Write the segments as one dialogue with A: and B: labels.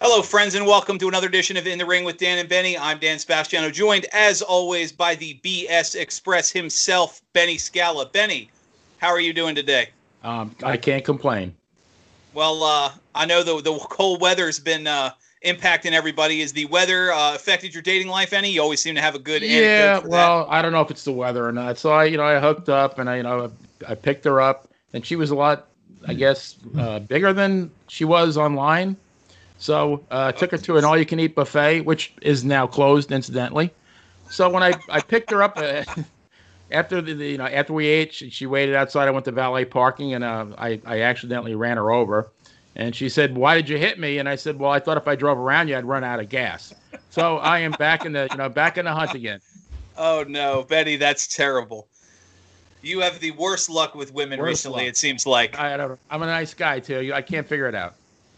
A: Hello, friends, and welcome to another edition of In the Ring with Dan and Benny. I'm Dan Sebastiano, joined as always by the BS Express himself, Benny Scala. Benny, how are you doing today?
B: Um, I can't complain.
A: Well, uh, I know the the cold weather's been uh, impacting everybody. Is the weather uh, affected your dating life any? You always seem to have a good
B: yeah. Well, that. I don't know if it's the weather or not. So I, you know, I hooked up and I, you know, I picked her up, and she was a lot, I guess, uh, bigger than she was online. So uh, took her to an all-you-can-eat buffet, which is now closed, incidentally. So when I, I picked her up uh, after the, you know after we ate, she, she, waited outside. I went to valet parking, and uh, I I accidentally ran her over. And she said, "Why did you hit me?" And I said, "Well, I thought if I drove around you, I'd run out of gas." So I am back in the you know back in the hunt again.
A: Oh no, Betty, that's terrible. You have the worst luck with women worst recently. Luck. It seems like.
B: I, don't. I'm a nice guy too. I can't figure it out.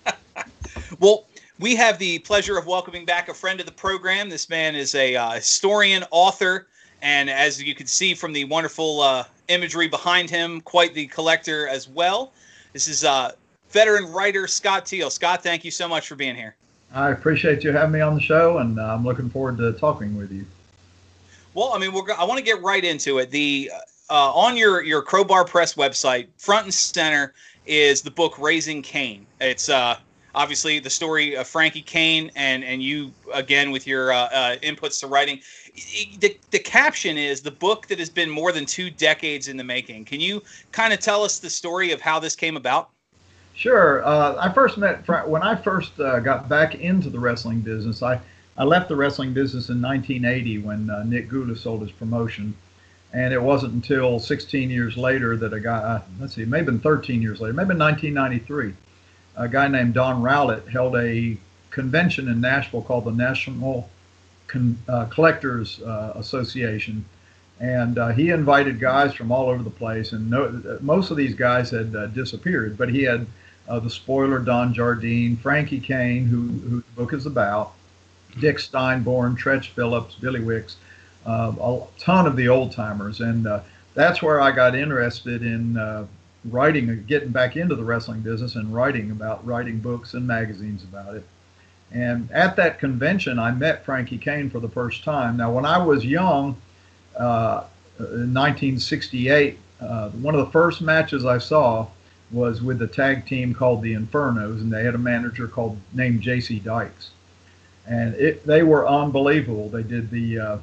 A: well, we have the pleasure of welcoming back a friend of the program. This man is a uh, historian, author, and as you can see from the wonderful uh, imagery behind him, quite the collector as well. This is uh, veteran writer Scott Teal. Scott, thank you so much for being here.
C: I appreciate you having me on the show, and uh, I'm looking forward to talking with you.
A: Well, I mean, we're, I want to get right into it. The uh, on your your Crowbar Press website, front and center is the book Raising Cain. It's uh, obviously the story of Frankie Cain and and you again with your uh, uh, inputs to writing. The, the caption is the book that has been more than two decades in the making. Can you kind of tell us the story of how this came about?
C: Sure. Uh, I first met when I first uh, got back into the wrestling business. I I left the wrestling business in 1980 when uh, Nick Gulas sold his promotion. And it wasn't until 16 years later that a guy, uh, let's see, maybe 13 years later, maybe 1993, a guy named Don Rowlett held a convention in Nashville called the National Con- uh, Collectors uh, Association. And uh, he invited guys from all over the place. And no, most of these guys had uh, disappeared, but he had uh, the spoiler Don Jardine, Frankie Cain, who, who the book is about, Dick Steinborn, Treach Phillips, Billy Wicks, a ton of the old timers. And that's where I got interested in writing, getting back into the wrestling business and writing about writing books and magazines about it. And at that convention, I met Frankie Cain for the first time. Now, when I was young, uh, in 1968, uh, one of the first matches I saw was with a tag team called the Infernos, and they had a manager called named J.C. Dykes, and it, they were unbelievable. They did the uh,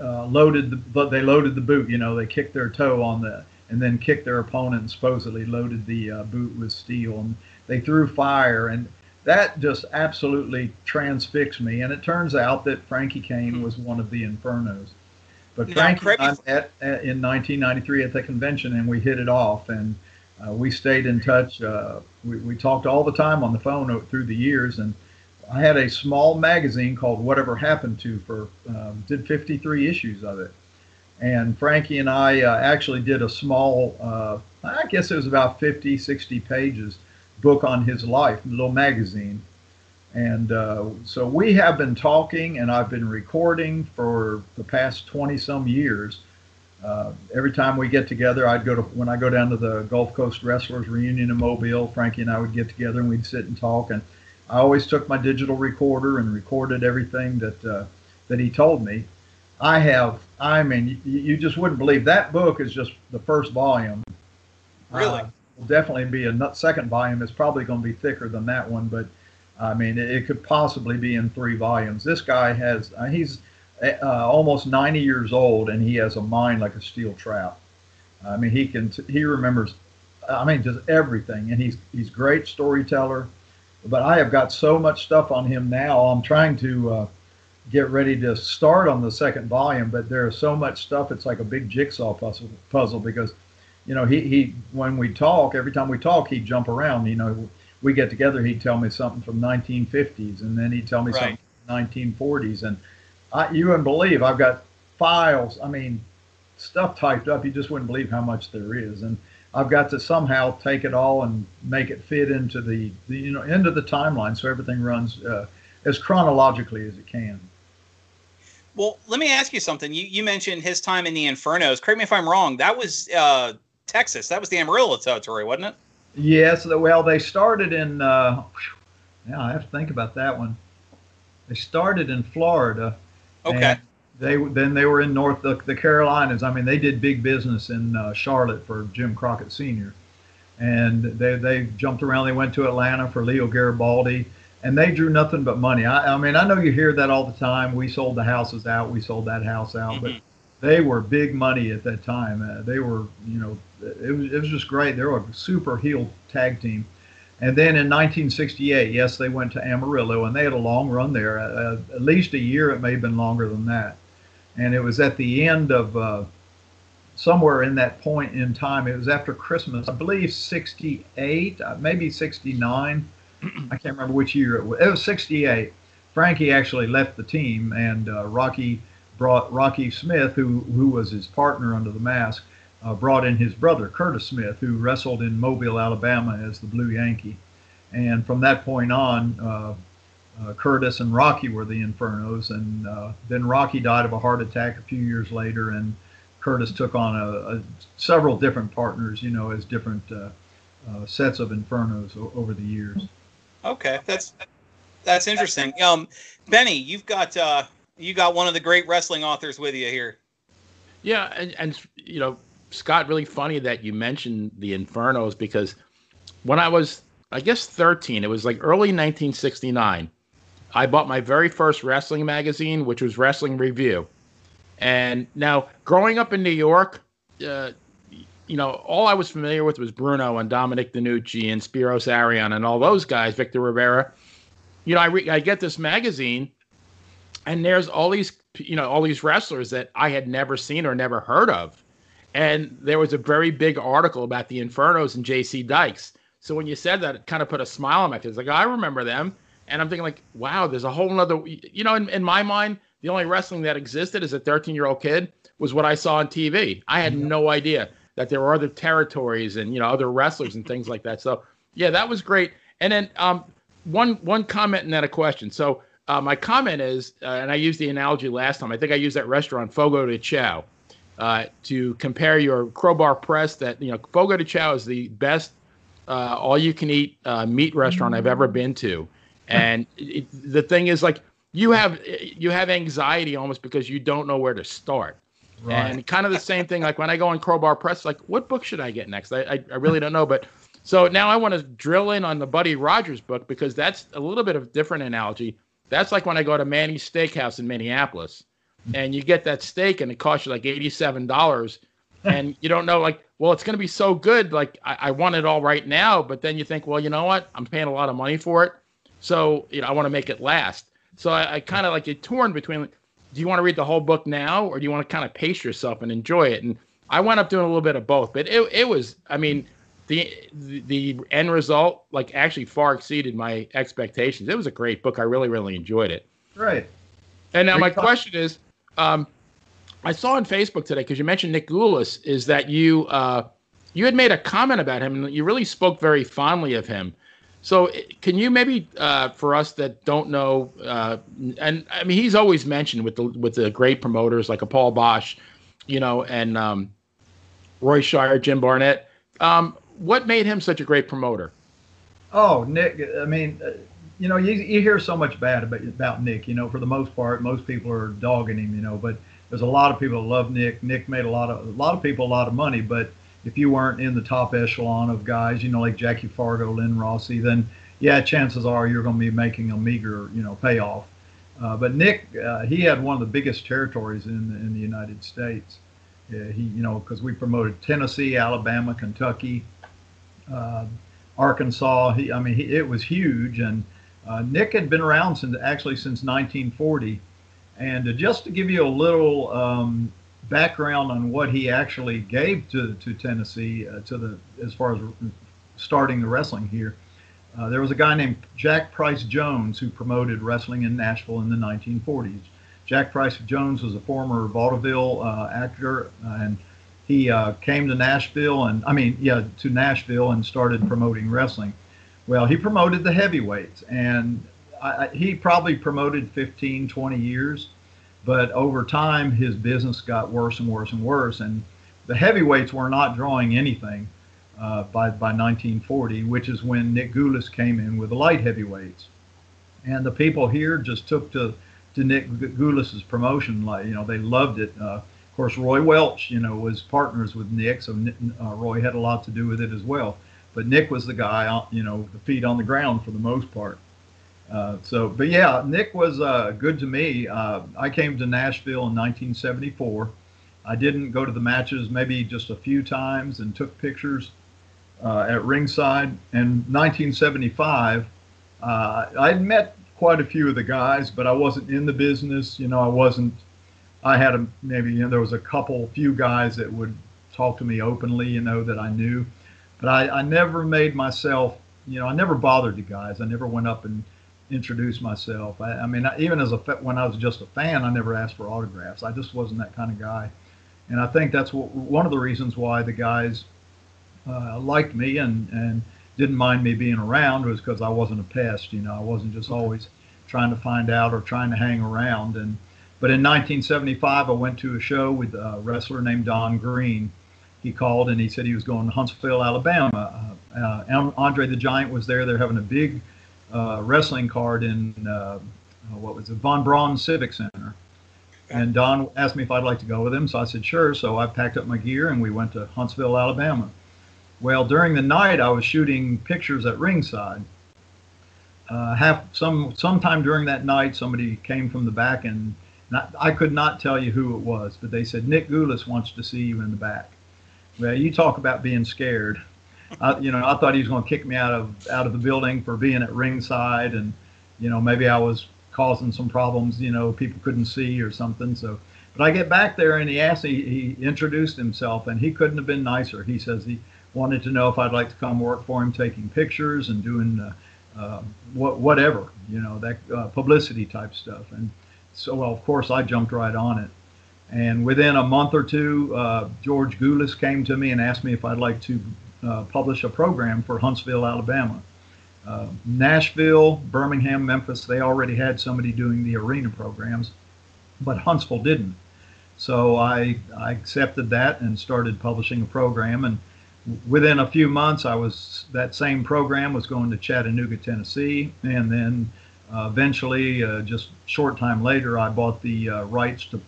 C: uh, loaded the, they loaded the boot. You know, they kicked their toe on the and then kicked their opponent and supposedly loaded the uh, boot with steel. And they threw fire, and that just absolutely transfixed me. And it turns out that Frankie Cain hmm. was one of the Infernos. But now, Frankie I met in 1993 at the convention, and we hit it off, and uh, we stayed in touch. Uh, we, we talked all the time on the phone through the years, and I had a small magazine called Whatever Happened to for um, did 53 issues of it and Frankie and I uh, actually did a small, uh, I guess it was about 50, 60 pages book on his life, a little magazine. And uh, so we have been talking, and I've been recording for the past 20 some years. Uh, every time we get together, I'd go to when I go down to the Gulf Coast Wrestlers reunion in Mobile. Frankie and I would get together and we'd sit and talk. And I always took my digital recorder and recorded everything that uh, that he told me. I have, I mean, you, you, just wouldn't believe that book is just the first volume.
A: Really? Uh,
C: definitely be a second volume. It's probably going to be thicker than that one, but I mean, it, it could possibly be in three volumes. This guy has, uh, he's uh, almost 90 years old and he has a mind like a steel trap. I mean, he can, he remembers, I mean, just everything. And he's, he's great storyteller, but I have got so much stuff on him now. I'm trying to, uh, get ready to start on the second volume, but there's so much stuff. It's like a big jigsaw puzzle, puzzle because, you know, he, he, when we talk, every time we talk, he'd jump around, you know, we get together, he'd tell me something from 1950s and then he'd tell me right. something from 1940s. And I, you wouldn't believe I've got files. I mean, stuff typed up. You just wouldn't believe how much there is. And I've got to somehow take it all and make it fit into the, the you know into the timeline so everything runs uh, as chronologically as it can.
A: Well, let me ask you something. You you mentioned his time in the Infernos. Correct me if I'm wrong. That was uh, Texas. That was the Amarillo territory, wasn't it?
C: Yes. Well, they started in. Uh, yeah, I have to think about that one. They started in Florida.
A: Okay.
C: They then they were in North the, the Carolinas. I mean, they did big business in uh, Charlotte for Jim Crockett Sr. And they they jumped around. They went to Atlanta for Leo Garibaldi and they drew nothing but money. I, I, mean, I know you hear that all the time. We sold the houses out. We sold that house out, mm-hmm. but they were big money at that time. Uh, they were, you know, it was it was just great. They were a super heel tag team. And then in 1968, yes, they went to Amarillo, and they had a long run there. Uh, uh, at least a year. It may have been longer than that. And it was at the end of uh, somewhere in that point in time. It was after Christmas, I believe, 68, uh, maybe 69 I can't remember which year it was. It was 68. Frankie actually left the team, and uh, Rocky brought Rocky Smith, who who was his partner under the mask, uh, brought in his brother Curtis Smith, who wrestled in Mobile, Alabama, as the Blue Yankee. And from that point on, uh, uh Curtis and Rocky were the Infernos, and uh, then Rocky died of a heart attack a few years later, and Curtis took on a, a several different partners, you know, as different uh, sets of Infernos o- over the years.
A: Okay, that's that's interesting. Um, Benny, you've got uh, you got one of the great wrestling authors with you here.
B: Yeah, and, and you know, Scott, really funny that you mentioned the Infernos because when I was, I guess, 13, it was like early 1969. I bought my very first wrestling magazine, which was Wrestling Review. And now, growing up in New York, uh, you know, all I was familiar with was Bruno and Dominic DeNucci and Spiros Arion and all those guys, Victor Rivera. You know, I, re- I get this magazine, and there's all these, you know, all these wrestlers that I had never seen or never heard of. And there was a very big article about the Infernos and JC Dykes. So when you said that, it kind of put a smile on my face. Like, I remember them. And I'm thinking, like, wow, there's a whole other, you know, in, in my mind, the only wrestling that existed as a 13 year old kid was what I saw on TV. I had no idea that there were other territories and you know other wrestlers and things like that. So yeah, that was great. And then um, one one comment and then a question. So uh, my comment is, uh, and I used the analogy last time. I think I used that restaurant Fogo de Chao uh, to compare your Crowbar Press. That you know, Fogo de Chao is the best uh, all-you-can-eat uh, meat restaurant I've ever been to. And it, the thing is, like, you have you have anxiety almost because you don't know where to start. Right. And kind of the same thing, like when I go on Crowbar Press, like what book should I get next? I, I, I really don't know. But so now I want to drill in on the Buddy Rogers book because that's a little bit of different analogy. That's like when I go to Manny's Steakhouse in Minneapolis and you get that steak and it costs you like $87 and you don't know like well it's going to be so good like I, I, want it all right now but then you think well you know what i'm paying a lot of money for it so you know i want to make it last so i, I kind of like get torn between do you want to read the whole book now or do you want to kind of pace yourself and enjoy it? And I wound up doing a little bit of both, but it, it was, I mean, the, the, end result like actually far exceeded my expectations. It was a great book. I really, really enjoyed it.
C: Right.
B: And now my question is, um, I saw on Facebook today because you mentioned Nick Gulas is that you uh, you had made a comment about him and you really spoke very fondly of him. So, can you maybe uh, for us that don't know, uh, and I mean, he's always mentioned with the with the great promoters like a Paul Boesch, you know, and um, Roy Shire, Jim Barnett. Um, what made him such a great promoter?
C: Oh, Nick. I mean, uh, you know, you, you hear so much bad about about Nick. You know, for the most part, most people are dogging him. You know, but there's a lot of people that love Nick. Nick made a lot of a lot of people a lot of money, but if you weren't in the top echelon of guys, you know, like Jackie Fargo, Len Rossi, then yeah, chances are you're going to be making a meager, you know, payoff. Uh, but Nick, uh, he had one of the biggest territories in in the United States. Uh, he, you know, because we promoted Tennessee, Alabama, Kentucky, uh, Arkansas. He, I mean, he, it was huge. And uh, Nick had been around since actually since 1940. And uh, just to give you a little um, background on what he actually gave to, to Tennessee uh, to the as far as starting the wrestling here. Uh, there was a guy named Jack Price Jones who promoted wrestling in Nashville in the 1940s. Jack Price Jones was a former vaudeville uh, actor, and he uh, came to Nashville and I mean, yeah, to Nashville and started promoting wrestling. Well, he promoted the heavyweights, and I, he probably promoted 15, 20 years, but over time his business got worse and worse and worse, and the heavyweights were not drawing anything uh, by by 1940, which is when Nick Gulas came in with the light heavyweights, and the people here just took to to Nick Gulas's promotion like you know they loved it. Uh, course, Roy Welch, you know, was partners with Nick, so uh, Roy had a lot to do with it as well. But Nick was the guy, uh, you know, the feet on the ground for the most part. Uh, so, but yeah, Nick was uh, good to me. Uh, I came to Nashville in 1974. I didn't go to the matches maybe just a few times and took pictures uh, at ringside. In 1975, uh, I'd met quite a few of the guys, but I wasn't in the business. You know, I wasn't. I had a, maybe you know there was a couple, few guys that would talk to me openly. You know that I knew, but I, I never made myself. You know, I never bothered the guys. I never went up and introduced myself. I, I mean, even as a when I was just a fan, I never asked for autographs. I just wasn't that kind of guy, and I think that's what, one of the reasons why the guys uh, liked me and and didn't mind me being around was because I wasn't a pest. You know, I wasn't just always trying to find out or trying to hang around. And but in 1975, I went to a show with a wrestler named Don Green. He called and he said he was going to Huntsville, Alabama. Uh, Andre the Giant was there. They're having a big uh, wrestling card in uh, uh, what was it, Von Braun Civic Center. And Don asked me if I'd like to go with him, so I said sure. So I packed up my gear and we went to Huntsville, Alabama. Well, during the night, I was shooting pictures at ringside. Uh, half some sometime during that night, somebody came from the back, and not, I could not tell you who it was, but they said Nick Gulas wants to see you in the back. Well, you talk about being scared. I, you know, I thought he was going to kick me out of out of the building for being at ringside, and you know, maybe I was causing some problems. You know, people couldn't see or something. So, but I get back there and he asked, he, he introduced himself, and he couldn't have been nicer. He says he wanted to know if I'd like to come work for him, taking pictures and doing uh, uh, what, whatever, you know, that uh, publicity type stuff. And so, well, of course, I jumped right on it. And within a month or two, uh, George Gulas came to me and asked me if I'd like to uh, publish a program for Huntsville, Alabama. Uh, Nashville, Birmingham, Memphis, they already had somebody doing the arena programs, but Huntsville didn't. So I, I accepted that and started publishing a program. And within a few months, I was that same program was going to Chattanooga, Tennessee, and then uh, eventually, uh, just short time later, I bought the uh, rights to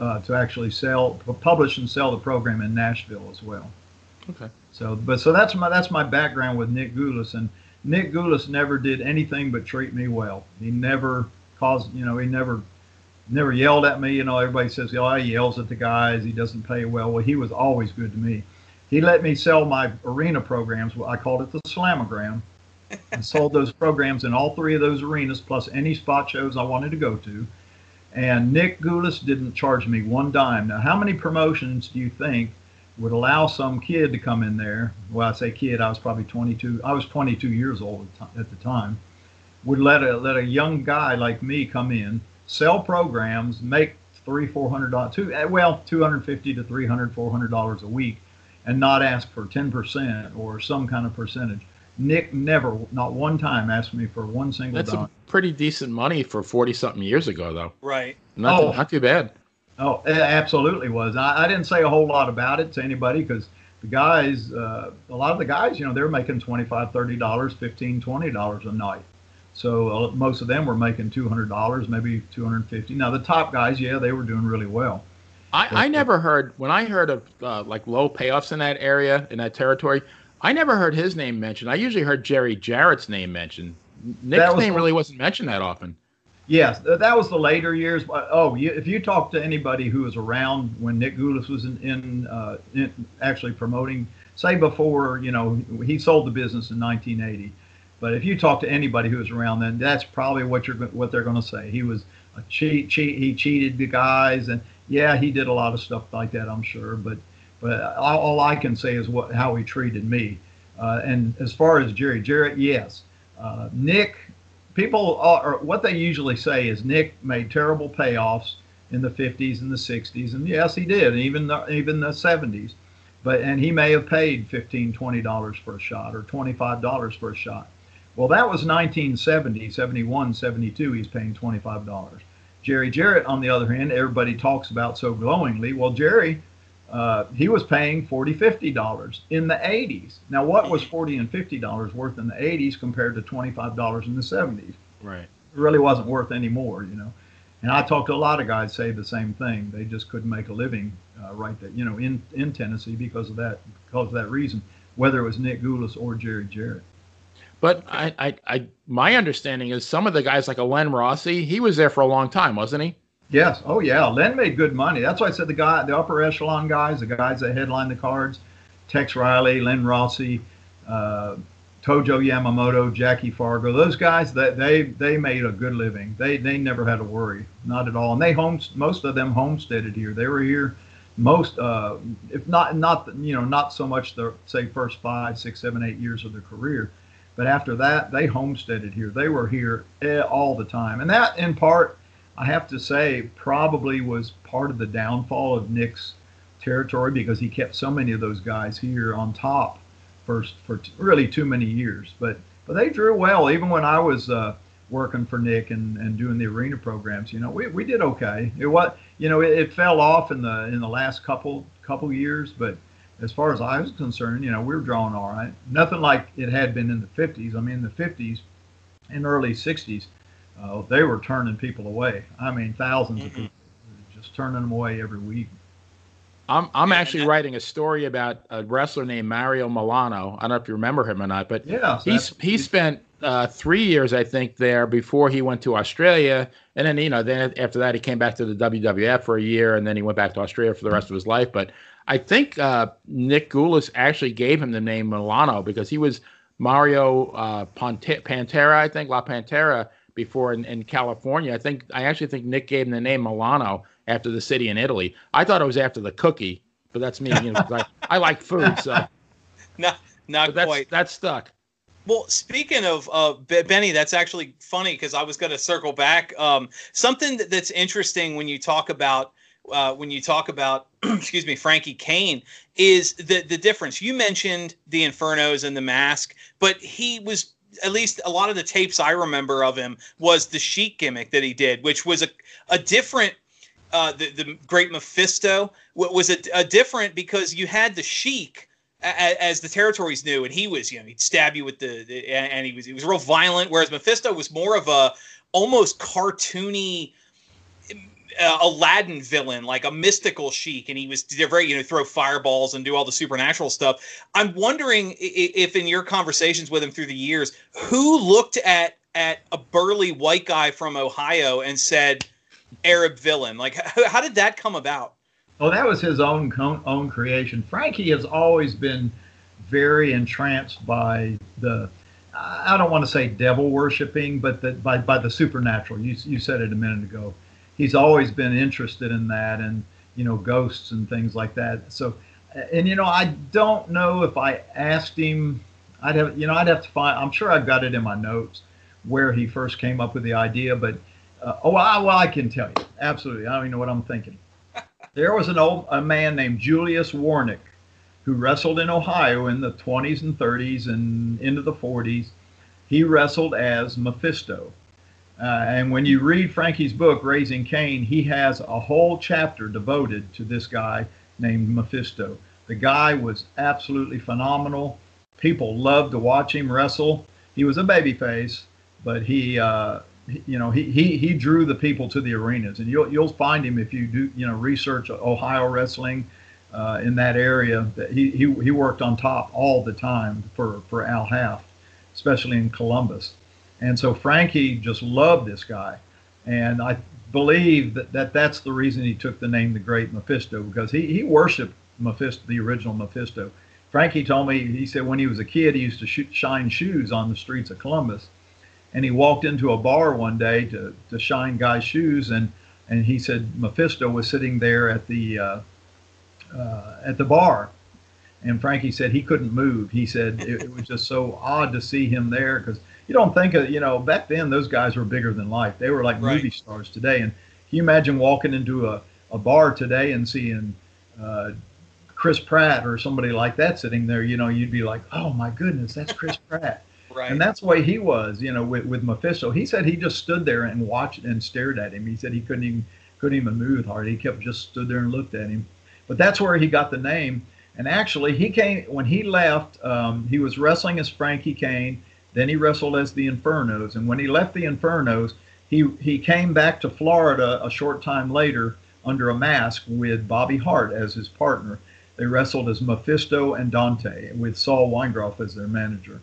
C: uh, to actually sell, publish and sell the program in Nashville as well.
B: Okay.
C: So, but so that's my that's my background with Nick Gulas, and Nick Gulas never did anything but treat me well. He never caused, you know, he never never yelled at me. You know, everybody says, oh, he yells at the guys. He doesn't pay well. Well, he was always good to me. He let me sell my arena programs. I called it the Slamagram. I sold those programs in all three of those arenas, plus any spot shows I wanted to go to. And Nick Gulas didn't charge me one dime. Now, how many promotions do you think would allow some kid to come in there. Well, I say kid, I was probably 22. I was 22 years old at the time. Would let a let a young guy like me come in, sell programs, make three, four hundred dollars, two, eh, well, 250 to 300, 400 dollars a week, and not ask for 10 percent or some kind of percentage. Nick never, not one time, asked me for one single.
B: That's
C: dime.
B: a pretty decent money for 40 something years ago, though.
A: Right.
B: Not, oh. not too bad.
C: Oh, it absolutely was. I, I didn't say a whole lot about it to anybody because the guys, uh, a lot of the guys, you know, they're making $25, $30, $15, $20 a night. So uh, most of them were making $200, maybe 250. Now the top guys, yeah, they were doing really well.
B: I, I never heard when I heard of uh, like low payoffs in that area in that territory. I never heard his name mentioned. I usually heard Jerry Jarrett's name mentioned. Nick's name really wasn't mentioned that often.
C: Yes, that was the later years. Oh, you, if you talk to anybody who was around when Nick Gulas was in, in, uh, in, actually promoting, say before, you know, he sold the business in 1980. But if you talk to anybody who was around then, that's probably what you're what they're going to say. He was a cheat, cheat. He cheated the guys, and yeah, he did a lot of stuff like that, I'm sure. But but all I can say is what how he treated me. Uh, and as far as Jerry Jarrett, yes, uh, Nick people are what they usually say is Nick made terrible payoffs in the 50s and the 60s, and yes, he did, even the, even the 70s. but and he may have paid 15 20 dollars for a shot or 25 dollars for a shot. Well that was 1970 71 72 he's paying 25 dollars. Jerry jarrett on the other hand everybody talks about so glowingly. Well jerry uh, he was paying 40 50 dollars in the 80s now what was 40 and 50 dollars worth in the 80s compared to 25 dollars in the 70s
B: Right.
C: it really wasn't worth any more you know and I talked to a lot of guys say the same thing. They just couldn't make a living uh, right there, you know, in, in Tennessee because of that because of that reason, whether it was Nick Gulas or Jerry Jarrett.
B: But I, I, I, my understanding is some of the guys like a Len Rossi, he was there for a long time, wasn't he?
C: Yes. Oh yeah. Len made good money. That's why I said the guy, the upper echelon guys, the guys that headline the cards, Tex Riley, Len Rossi, uh, Tojo Yamamoto, Jackie Fargo, those guys that they they made a good living. They they never had to worry, not at all. And they home most of them homesteaded here. They were here most, uh, if not not you know not so much the say first five, six, seven, eight years of their career, but after that they homesteaded here. They were here eh, all the time, and that in part, I have to say, probably was part of the downfall of Nick's territory because he kept so many of those guys here on top for t- really too many years. But but they drew well. Even when I was uh, working for Nick and, and doing the arena programs, you know, we, we did okay. It was you know it, it fell off in the in the last couple couple years, but as far as I was concerned, you know, we were drawing all right. Nothing like it had been in the 50s. I mean, in the 50s and early 60s, uh, they were turning people away. I mean, 1000s of
A: Mhm.
C: people just turning them away every week.
B: I'm, I'm
A: Yeah,
B: actually
A: that-
B: writing a story about a wrestler named Mario Milano. I don't know if you remember him or not, but
C: Yeah,
B: he's he spent uh, three years, I think, there before he went to Australia, and then you know, then after that he came back to the WWF for a year, and then he went back to Australia for the rest of his life. But I think uh, Nick Gulas actually gave him the name Milano because he was Mario uh, Ponte- Pantera, I think, La Pantera before in, in California. I think I actually think Nick gave him the name Milano after the city in Italy. I thought it was after the cookie, but that's me. You know, I, I like food, so
A: Not not
B: that's
A: quite.
B: that's stuck.
A: Well, speaking of uh, Be- Benny, that's actually funny because I was going to circle back. Um, something that, that's interesting when you talk about uh, when you talk about excuse me Frankie Cain is the the difference. You mentioned the Infernos and the Mask, but he was at least a lot of the tapes I remember of him was the Sheik gimmick that he did, which was a a different. Uh, the the Great Mephisto wa- was a, a different because you had the Sheik a- as the territories knew, and he was, you know, he'd stab you with the, the and he was he was real violent. Whereas Mephisto was more of a almost cartoony uh, Aladdin villain, like a mystical sheik, and he was very you know throw fireballs and do all the supernatural stuff. I'm wondering if in your conversations with him through the years, who looked at at a burly white guy from Ohio and said Arab villain? Like how, did that come about?
C: Oh, that was his own own creation. Frankie has always been very entranced by the I don't want to say devil worshiping, but the, by by the supernatural. You you said it a minute ago. He's always been interested in that, and you know ghosts and things like that. So, and you know I don't know if I asked him. I'd have you know I'd have to find. I'm sure I've got it in my notes where he first came up with the idea, but uh, oh I, well I can tell you absolutely. I don't even know what I'm thinking. There was an old a man named Julius Warnick who wrestled in Ohio in the 20s and 30s and into the 40s. He wrestled as Mephisto. Uh, and when you read Frankie's book, Raising Cain, he has a whole chapter devoted to this guy named Mephisto. The guy was absolutely phenomenal. People loved to watch him wrestle. He was a babyface, but he, uh, you know, he, he he drew the people to the arenas, and you'll you'll find him if you do you know research Ohio wrestling uh, in that area. He, he he worked on top all the time for for Al Haft, especially in Columbus, and so Frankie just loved this guy, and I believe that, that that's the reason he took the name the Great Mephisto because he he worshipped Mephisto, the original Mephisto. Frankie told me he said when he was a kid he used to shoot, shine shoes on the streets of Columbus, and he walked into a bar one day to to shine guys' shoes and and he said Mephisto was sitting there at the uh, uh, at the bar. And Frankie said he couldn't move. He said it, it was just so odd to see him there because you don't think of, you know, back then those guys were bigger than life. They were like
A: Right.
C: movie stars today. And can you imagine walking into a, a bar today and seeing uh, Chris Pratt or somebody like that sitting there, you know, you'd be like, oh my goodness, that's Chris Pratt.
A: Right.
C: And that's the way he was, you know, with, with Mephisto. He said he just stood there and watched and stared at him. He said he couldn't even couldn't even move hard. He kept just stood there and looked at him. But that's where he got the name. And actually, he came when he left. Um, he was wrestling as Frankie Cain. Then he wrestled as the Infernos. And when he left the Infernos, he he came back to Florida a short time later under a mask with Bobby Hart as his partner. They wrestled as Mephisto and Dante with Saul Weingroff as their manager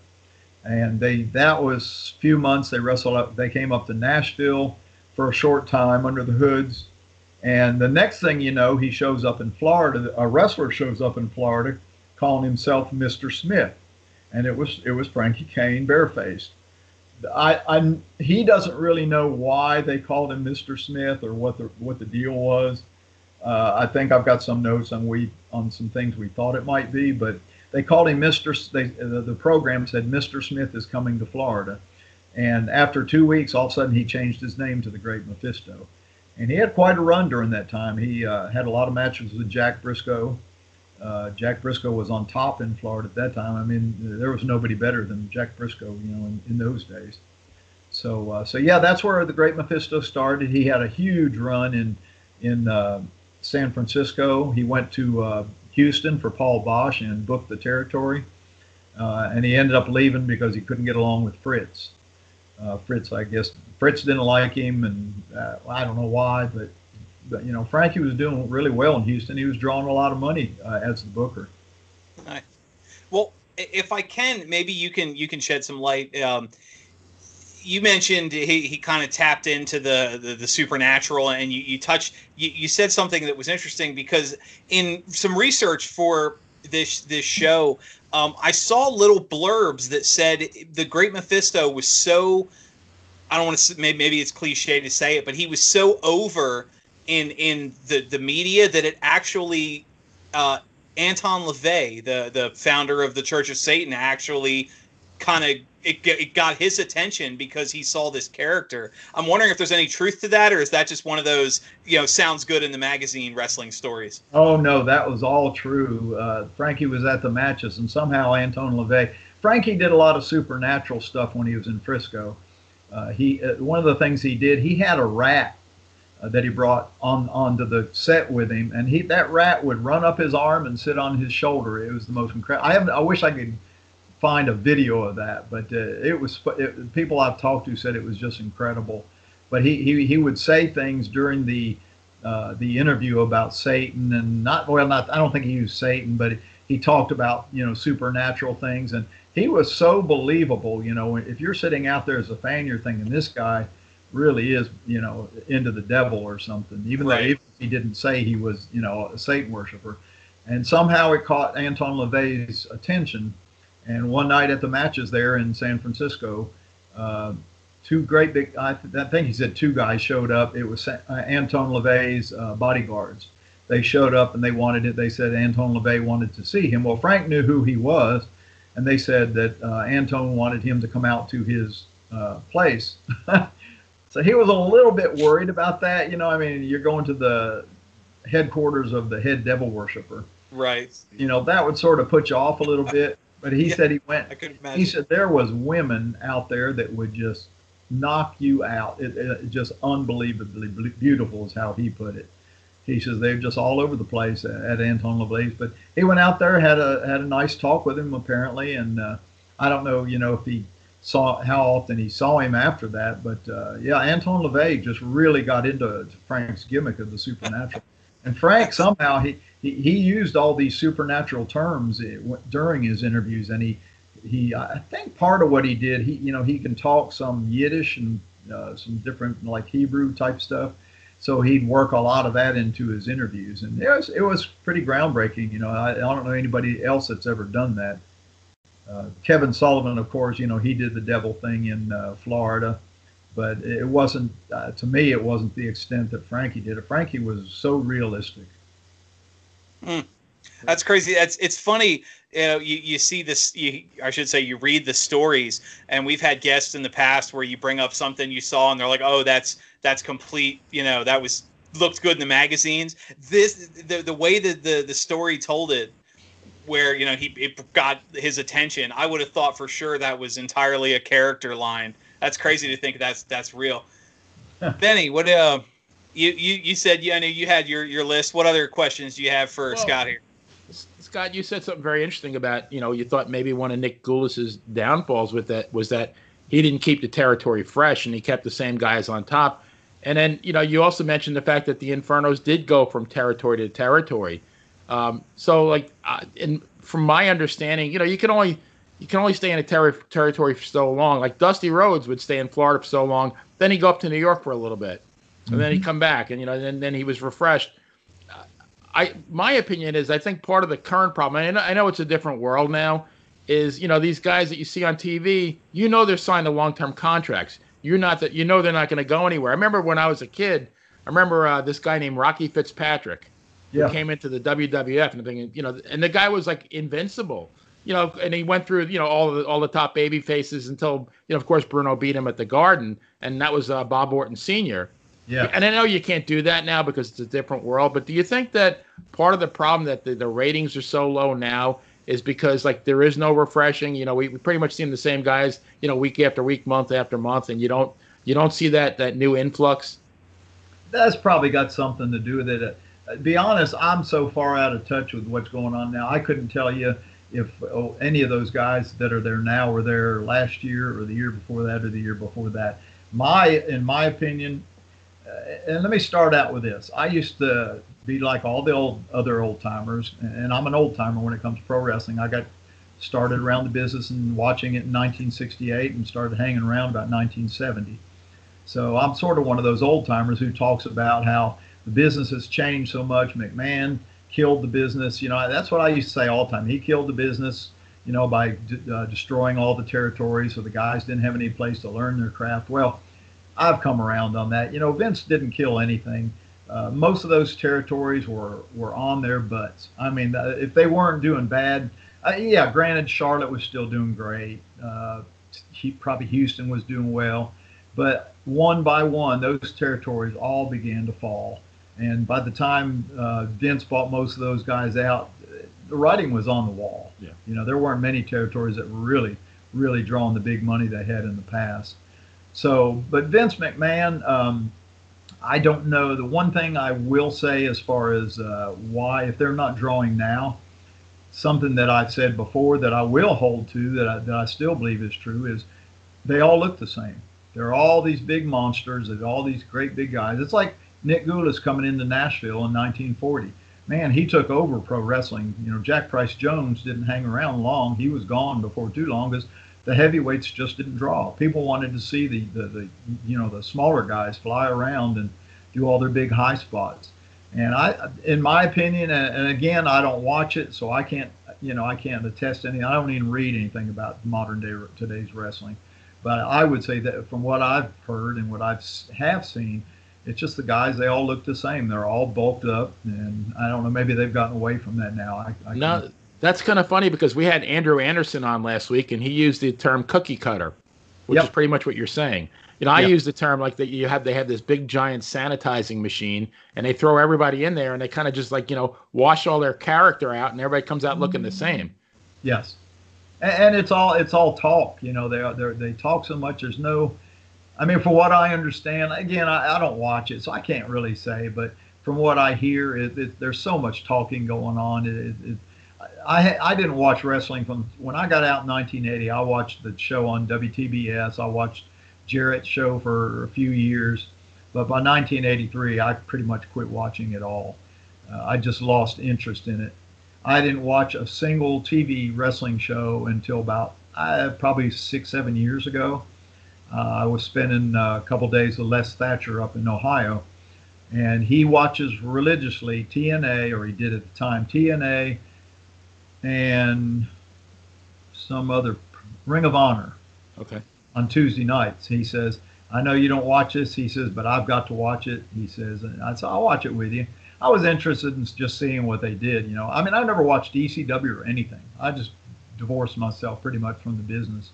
C: and they that was a few months they wrestled up they came up to nashville for a short time under the hoods and the next thing you know he shows up in florida a wrestler shows up in florida calling himself mr smith and it was it was frankie cain barefaced I, I he doesn't really know why they called him mr smith or what the what the deal was uh, i think i've got some notes on we on some things we thought it might be but they called him Mr. They, the, the program said Mr. Smith is coming to Florida. And after two weeks, all of a sudden he changed his name to the Great Mephisto. And he had quite a run during that time. He uh, had a lot of matches with Jack Briscoe. Uh, Jack Briscoe was on top in Florida at that time. I mean, there was nobody better than Jack Briscoe, you know, in, in those days. So, uh, so yeah, that's where the Great Mephisto started. He had a huge run in in uh, San Francisco. He went to uh, Houston for Paul Boesch and booked the territory. Uh, and he ended up leaving because he couldn't get along with Fritz. Uh, Fritz, I guess, Fritz didn't like him, and I don't know why, but you know, Frankie was doing really well in Houston. He was drawing a lot of money uh, as the booker.
A: Right. Well, if I can, maybe you can you can shed some light. Um, you mentioned he, he kind of tapped into the, the, the supernatural and you, you touched you, you said something that was interesting because in some research for this this show um, i saw little blurbs that said the great mephisto was so i don't want to maybe, maybe it's cliche to say it but he was so over in in the the media that it actually uh, anton lavey the the founder of the church of satan actually kind of it, it got his attention because he saw this character. I'm wondering if there's any truth to that, or is that just one of those you know sounds good in the magazine wrestling stories?
C: Oh no, that was all true. Uh, Frankie was at the matches, and somehow Anton LaVey. Frankie did a lot of supernatural stuff when he was in Frisco. Uh, he uh, one of the things he did, he had a rat uh, that he brought on onto the set with him, and he that rat would run up his arm and sit on his shoulder. It was the most incredible. I have I wish I could find a video of that, but uh, it was it, people I've talked to said it was just incredible. But he he, he would say things during the uh, the interview about Satan and not well not I don't think he used Satan, but he talked about you know supernatural things and he was so believable. You know, if you're sitting out there as a fan, you're thinking this guy really is you know into the devil or something, even right. though even he didn't say he was you know a Satan worshiper. And somehow it caught Anton LaVey's attention and one night at the matches there in San Francisco, uh, two great big, I, I, think he said two guys showed up. It was uh, Anton LaVey's uh, bodyguards. They showed up and they wanted it. They said Anton LaVey wanted to see him. Well, Frank knew who he was, and they said that uh, Anton wanted him to come out to his uh, place. so he was a little bit worried about that. You know, I mean, you're going to the headquarters of the head devil worshiper.
A: Right.
C: You know, that would sort of put you off a little bit. But he yeah, said he went. I could imagine. He said there was women out there that would just knock you out. It, it just unbelievably beautiful is how he put it. He says they're just all over the place at, at Anton LaVey's. But he went out there, had a had a nice talk with him apparently, and uh, I don't know, you know, if he saw how often he saw him after that. But uh, yeah, Anton LaVey just really got into Frank's gimmick of the supernatural. And Frank somehow he he, he used all these supernatural terms eh, during his interviews, and he he I think part of what he did he you know he can talk some Yiddish and uh, some different like Hebrew type stuff, so he'd work a lot of that into his interviews, and it was it was pretty groundbreaking. You know, I, I don't know anybody else that's ever done that. Uh, Kevin Sullivan, of course, you know he did the devil thing in uh, Florida, but it wasn't uh, to me it wasn't the extent that Frankie did it. Frankie was so realistic.
A: Mm. That's crazy. That's it's funny. You know, you, you see this. You, I should say, you read the stories, and we've had guests in the past where you bring up something you saw, and they're like, "Oh, that's that's complete." You know, that was looked good in the magazines. This the the way that the the story told it, where you know he it got his attention. I would have thought for sure that was entirely a character line. That's crazy to think that's that's real. Benny, what uh, you you you said you I know you had your your list. What other questions do you have for well, Scott here?
B: Scott, you said something very interesting about you know you thought maybe one of Nick Gulas's downfalls with that was that he didn't keep the territory fresh and he kept the same guys on top. And then you know you also mentioned the fact that the Infernos did go from territory to territory. Um, so like, uh, in from my understanding, you know you can only you can only stay in a ter- territory for so long. Like Dusty Rhodes would stay in Florida for so long, then he'd go up to New York for a little bit, and mm-hmm. then he'd mm-hmm. come back, and you know, then then he was refreshed. I my opinion is I think part of the current problem, and I know it's a different world now, is you know these guys that you see on TV, you know they're signed to long term contracts. You're not that you know they're not going to go anywhere. I remember when I was a kid, I remember uh, this guy named Rocky Fitzpatrick, yeah. who came into the WWF and thinking, you know, and the guy was like invincible, you know, and he went through you know all the all the top baby faces until you know of course Bruno beat him at the Garden, and that was uh, Bob Orton Sr. Yeah. And I know you can't do that now because it's a different world, but do you think that part of the problem that the, the ratings are so low now is because like there is no refreshing, you know, we, we pretty much see the same guys, you know, week after week, month after month, and you don't you don't see that that new influx?
C: That's probably got something to do with it. Uh, be honest, I'm so far out of touch with what's going on now. I couldn't tell you if oh, any of those guys that are there now were there last year or the year before that or the year before that. My, in my opinion, and let me start out with this. I used to be like all the old other old timers, and I'm an old timer when it comes to pro wrestling. I got started around the business and watching it in 1968 and started hanging around about 1970. So I'm sort of one of those old timers who talks about how the business has changed so much. McMahon killed the business. You know, that's what I used to say all the time. He killed the business, you know, by uh, destroying all the territories so the guys didn't have any place to learn their craft. Well, I've come around on that. You know, Vince didn't kill anything. Uh, most of those territories were were on their butts. I mean, uh, if they weren't doing bad, uh, yeah, granted, Charlotte was still doing great. Uh, he, probably Houston was doing well, but one by one, those territories all began to fall. And by the time uh, Vince bought most of those guys out, the writing was on the wall. Yeah. You know, there weren't many territories that were really, really drawing the big money they had in the past. So, but Vince McMahon, um, I don't know. The one thing I will say as far as uh, why, if they're not drawing now, something that I've said before that I will hold to that I, that I still believe is true is they all look the same. They're all these big monsters. They're all these great big guys. It's like Nick Gulas coming into Nashville in 1940. Man, he took over pro wrestling. You know, Jack Price Jones didn't hang around long. He was gone before too long because the heavyweights just didn't draw. People wanted to see the, the, the you know the smaller guys fly around and do all their big high spots. And I, in my opinion, and, and again, I don't watch it, so I can't you know I can't attest any. I don't even read anything about modern day today's wrestling. But I would say that from what I've heard and what I've have seen, it's just the guys. They all look the same. They're all bulked up, and I don't know. Maybe they've gotten away from that now. I, I
B: no, that's kind of funny because we had Andrew Anderson on last week, and he used the term cookie cutter, which yep. is pretty much what you're saying. You know, I yep. use the term like that. You have they have this big giant sanitizing machine, and they throw everybody in there, and they kind of just like you know wash all their character out, and everybody comes out looking the same.
C: Yes, and, and it's all it's all talk. You know, they they they talk so much. There's no, I mean, for what I understand, again, I, I don't watch it, so I can't really say, but from what I hear, it, it, there's so much talking going on. It, I I didn't watch wrestling from when I got out in 1980. I watched the show on WTBS. I watched Jarrett's show for a few years, but by 1983, I pretty much quit watching it all. Uh, I just lost interest in it. I didn't watch a single TV wrestling show until about uh, probably six, seven years ago. Uh, I was spending a couple days with Les Thatcher up in Ohio, and he watches religiously TNA, or he did at the time TNA, and some other Ring of Honor.
B: Okay.
C: On Tuesday nights, he says, "I know you don't watch this." He says, "But I've got to watch it." He says, and I said, "I'll watch it with you." I was interested in just seeing what they did. You know, I mean, I never watched ECW or anything. I just divorced myself pretty much from the business,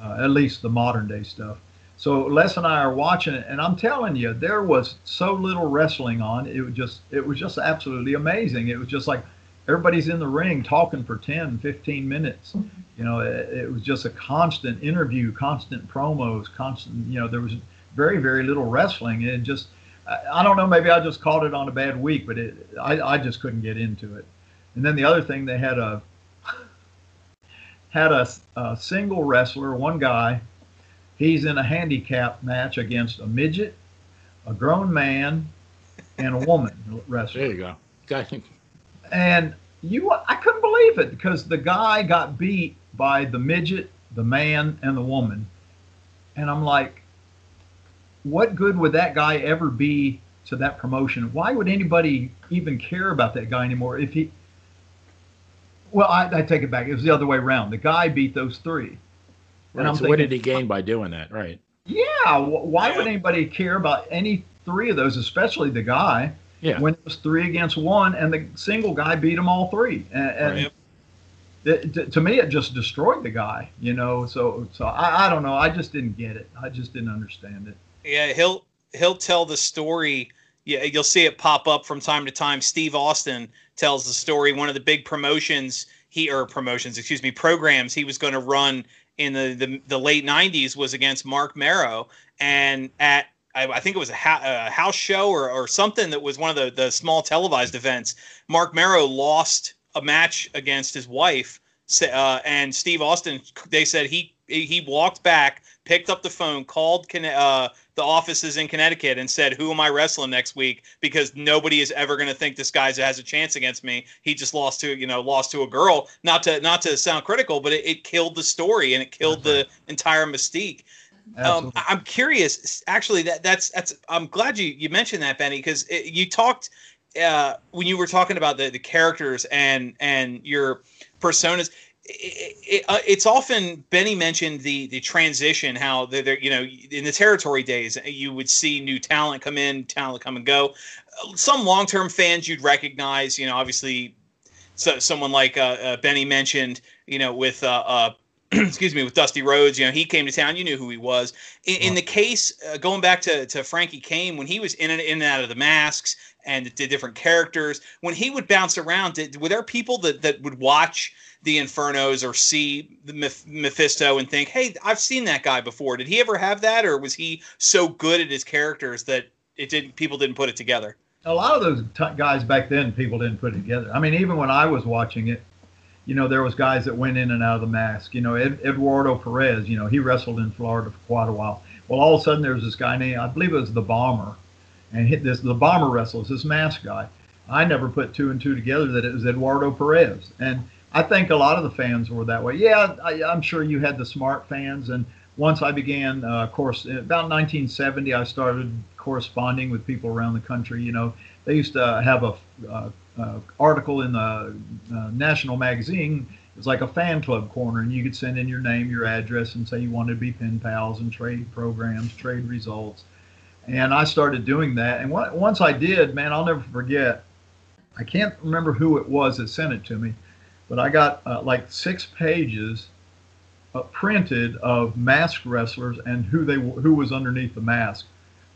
C: uh, at least the modern day stuff. So Les and I are watching it, and I'm telling you, there was so little wrestling on. It was just, it was just absolutely amazing. It was just like everybody's in the ring talking for 10, 15 minutes. You know, it, it was just a constant interview, constant promos, constant. You know, there was very, very little wrestling, and just, I, I don't know, maybe I just caught it on a bad week, but it, I, I just couldn't get into it. And then the other thing, they had a had a, a single wrestler, one guy He's in a handicap match against a midget, a grown man, and a woman wrestler.
B: There you go. Okay.
C: And you, I couldn't believe it because the guy got beat by the midget, the man, and the woman. And I'm like, what good would that guy ever be to that promotion? Why would anybody even care about that guy anymore if he? Well, I, I take it back. It was the other way around. The guy beat those three.
B: Right, so thinking, what did he gain by doing that? Right.
C: Yeah. Why would anybody care about any three of those, especially the guy?
B: Yeah.
C: When it was three against one, and the single guy beat them all three, and, and right. it, to me, it just destroyed the guy. You know. So, so I, I don't know. I just didn't get it. I just didn't understand it.
A: Yeah, he'll he'll tell the story. Yeah, you'll see it pop up from time to time. Steve Austin tells the story. One of the big promotions he or promotions, excuse me, programs he was going to run in the, the, the late 90s was against Mark Mero. And at, I, I think it was a, ha- a, house show or, or something that was one of the, the small televised events. Mark Mero lost a match against his wife. Uh, and Steve Austin, they said he he walked back, picked up the phone, called uh, the offices in Connecticut, and said, "Who am I wrestling next week?" Because nobody is ever going to think this guy has a chance against me. He just lost to you know lost to a girl. Not to not to sound critical, but it, it killed the story and it killed the entire mystique. Um, I'm curious, actually. That that's that's. I'm glad you you mentioned that, Benny, because you talked uh, when you were talking about the the characters and and your personas it, it, uh, it's often Benny mentioned the the transition how they're, you know in the territory days you would see new talent come in talent come and go. Some long-term fans you'd recognize you know obviously so someone like uh, uh, Benny mentioned you know with uh, uh excuse me with Dusty Rhodes you know he came to town you knew who he was. In, in the case uh, going back to, to Frankie Cain when he was in and, in and out of the masks and did different characters when he would bounce around did, were there people that that would watch the Infernos or see the Mephisto and think, "Hey, I've seen that guy before." Did he ever have that, or was he so good at his characters that it didn't? People didn't put it together.
C: A lot of those t- guys back then, people didn't put it together. I mean, even when I was watching it, you know, there was guys that went in and out of the mask. You know, Ed, Eduardo Perez. You know, he wrestled in Florida for quite a while. Well, all of a sudden, there was this guy named I believe it was the Bomber, and hit this the Bomber wrestles this mask guy. I never put two and two together that it was Eduardo Perez, and I think a lot of the fans were that way. Yeah, I, am sure you had the smart fans, and once I began, uh, of course, about 1970, I started corresponding with people around the country. You know, they used to have a uh, uh, article in the uh, national magazine. It was like a fan club corner, and you could send in your name, your address, and say you wanted to be pen pals and trade programs, trade results. And I started doing that. And once I did, man, I'll never forget. I can't remember who it was that sent it to me but I got uh, like six pages uh, printed of masked wrestlers and who they who was underneath the mask,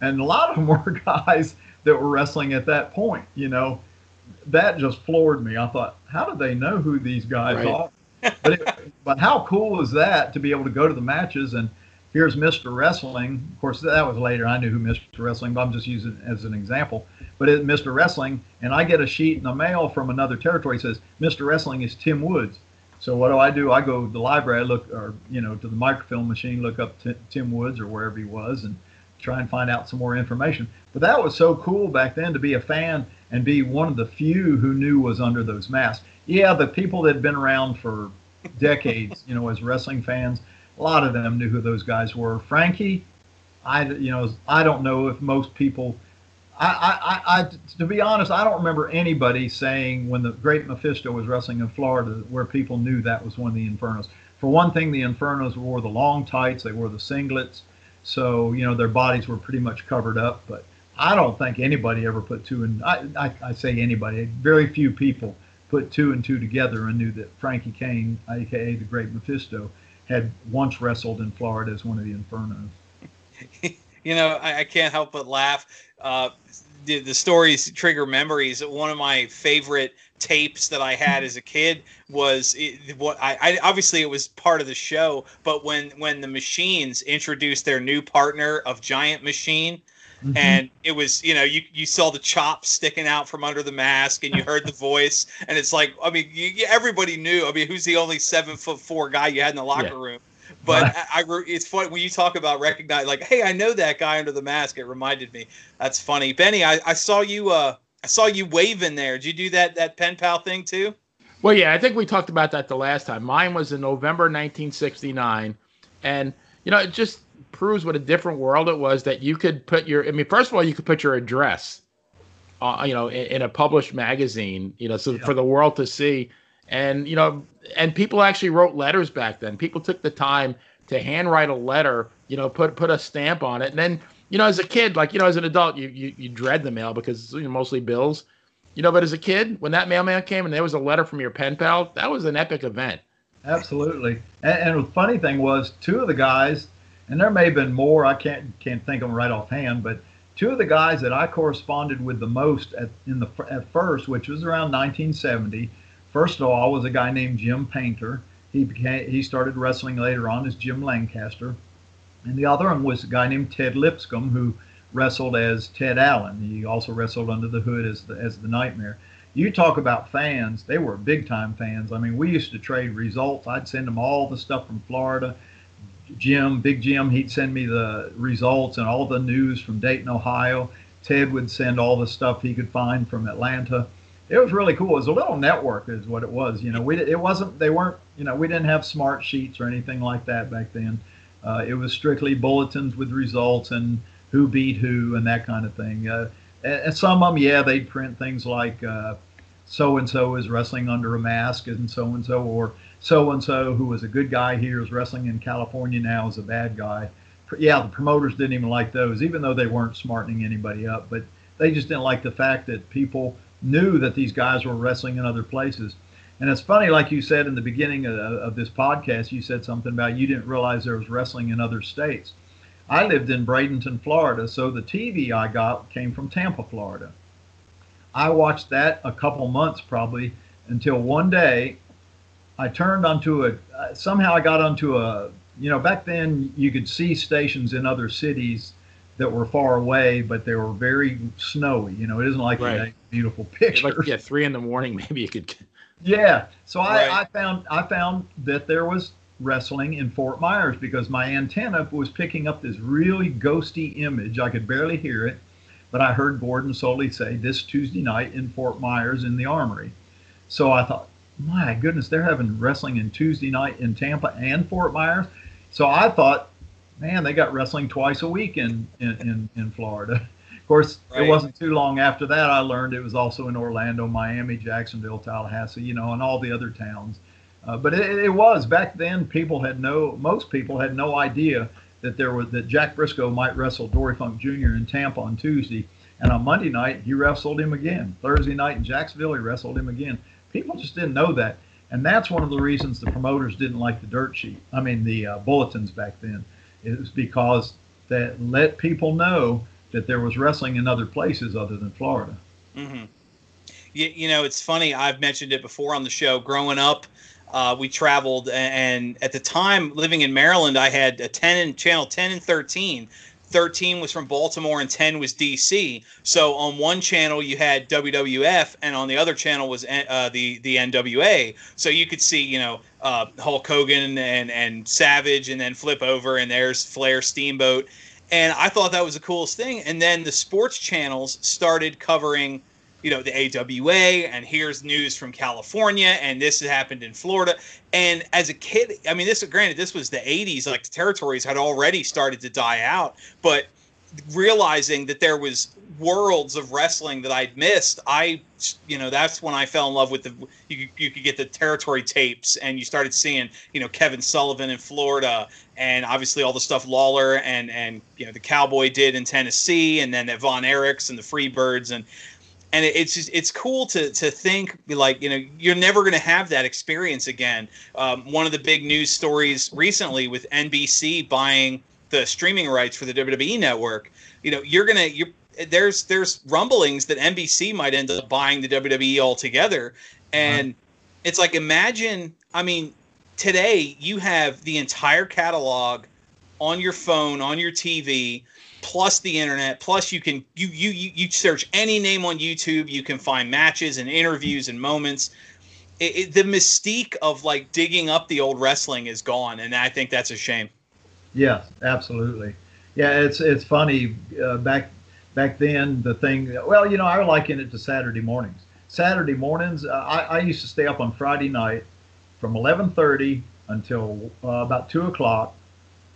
C: and a lot of them were guys that were wrestling at that point. You know, that just floored me. I thought, how did they know who these guys right. are? but it, but how cool is that to be able to go to the matches and here's Mr. Wrestling. Of course, that was later. I knew who Mr. Wrestling, but I'm just using it as an example but it's Mr. Wrestling, and I get a sheet in the mail from another territory says Mr. Wrestling is Tim Woods. So what do I do? I go to the library, I look, or you know, to the microfilm machine, look up T- Tim Woods or wherever he was, and try and find out some more information. But that was so cool back then to be a fan and be one of the few who knew was under those masks. Yeah, the people that had been around for decades, you know, as wrestling fans, a lot of them knew who those guys were. Frankie, I, you know, I don't know if most people I, I, I, to be honest, I don't remember anybody saying when the Great Mephisto was wrestling in Florida where people knew that was one of the Infernos. For one thing, the Infernos wore the long tights, they wore the singlets, so you know their bodies were pretty much covered up. But I don't think anybody ever put two and I, I, I say anybody, very few people put two and two together and knew that Frankie Cain, aka the Great Mephisto, had once wrestled in Florida as one of the Infernos.
A: you know, I, I, can't help but laugh. Uh, the, the stories trigger memories. One of my favorite tapes that I had as a kid was it, what I, I, obviously it was part of the show, but when when the machines introduced their new partner of Giant Machine, Mm-hmm. and it was you know you you saw the chops sticking out from under the mask and you heard the voice. And it's like i mean you, everybody knew. I mean who's the only seven foot four guy you had in the locker yeah. room? But. I, I, it's funny when you talk about recognize like hey i know that guy under the mask. It reminded me. That's funny. Benny i, I saw you uh i saw you waving there. Did you do that that pen pal thing too?
B: Well yeah i think we talked about that the last time. Mine was in november 1969 and you know it just proves what a different world it was that you could put your i mean first of all you could put your address uh, you know in, in, a published magazine you know so yeah. for the world to see. And you know and people actually wrote letters back then. People took the time to handwrite a letter you know put put a stamp on it. And then you know as a kid like you know as an adult you you, you dread the mail because it's you know, mostly bills. You know but as a kid when that mailman came and there was a letter from your pen pal that was an epic event.
C: Absolutely. And, and the funny thing was two of the guys and there may have been more. I can't can't think of them right offhand, but two of the guys that I corresponded with the most at in the at first, which was around 1970. First of all, was a guy named Jim Painter. He became he started wrestling later on as Jim Lancaster, and the other one was a guy named Ted Lipscomb who wrestled as Ted Allen. He also wrestled under the hood as the as the Nightmare. You talk about fans; they were big time fans. I mean, we used to trade results. I'd send them all the stuff from Florida Jim, Big Jim, he'd send me the results and all the news from Dayton, Ohio. Ted would send all the stuff he could find from Atlanta. It was really cool. It was a little network, is what it was. You know, we it wasn't they weren't you know we didn't have smart sheets or anything like that back then. Uh, it was strictly bulletins with results and who beat who and that kind of thing. Uh, and some of them, yeah, they'd print things like so and so is wrestling under a mask and so and so, or so and so who was a good guy here is wrestling in California now is a bad guy. Yeah, the promoters didn't even like those, even though they weren't smartening anybody up. But they just didn't like the fact that people knew that these guys were wrestling in other places. And it's funny, like you said in the beginning of, of this podcast, you said something about you didn't realize there was wrestling in other states. I lived in Bradenton, Florida, so the TV I got came from Tampa, Florida. I watched that a couple months probably until one day I turned onto a uh, somehow I got onto a you know back then you could see stations in other cities that were far away, but they were very snowy. You know, it isn't like right. a beautiful picture.
B: Like yeah, three in the morning, maybe you could.
C: Yeah, so right. I, I found I found that there was wrestling in Fort Myers because my antenna was picking up this really ghosty image. I could barely hear it, but I heard Gordon Solie say this Tuesday night in Fort Myers in the Armory. So I thought, my goodness, they're having wrestling in Tuesday night in Tampa and Fort Myers. So I thought, man, they got wrestling twice a week in in, in, in Florida. Of course, right. it wasn't too long after that I learned it was also in Orlando, Miami, Jacksonville, Tallahassee, you know, and all the other towns. Uh, but it, it, was back then. People had no, most people had no idea that there was that Jack Brisco might wrestle Dory Funk Jr. in Tampa on Tuesday, and on Monday night he wrestled him again. Thursday night in Jacksonville he wrestled him again. People just didn't know that. And that's one of the reasons the promoters didn't like the dirt sheet. I mean, the uh, bulletins back then. It was because that let people know that there was wrestling in other places other than Florida.
A: Mm-hmm. You, you know, it's funny. I've mentioned it before on the show. Growing up, uh, we traveled, and at the time living in Maryland, I had a 10 and channel 10 and 13 13 was from Baltimore and 10 was DC. So on one channel you had WWF and on the other channel was uh, the the NWA. So you could see, you know, uh, Hulk Hogan and and Savage and then flip over and there's Flair Steamboat. And I thought that was the coolest thing. And then the sports channels started covering you know, the AWA, and here's news from California, and this happened in Florida. And as a kid, I mean, this granted, this was the 80s, like the territories had already started to die out, but realizing that there was worlds of wrestling that I'd missed, I, you know, that's when I fell in love with the. You, you could get the territory tapes, and you started seeing, you know, Kevin Sullivan in Florida, and obviously all the stuff Lawler and and you know the Cowboy did in Tennessee, and then the Von Erichs and the Freebirds, and and it's just it's cool to to think like you know you're never going to have that experience again. Um, one of the big news stories recently with NBC buying the streaming rights for the WWE network, you know, you're gonna you there's there's rumblings that NBC might end up buying the WWE altogether, and uh-huh. it's like imagine. I mean, today you have the entire catalog on your phone, on your TV, plus the internet, plus you can you you you search any name on YouTube, you can find matches and interviews and moments. It, it, the mystique of like digging up the old wrestling is gone, and I think that's a shame.
C: Yes, absolutely. Yeah, it's it's funny. Uh, back back then, the thing. Well, you know, I liken it to Saturday mornings. Saturday mornings, uh, I, I used to stay up on Friday night from 11:30 until uh, about two o'clock.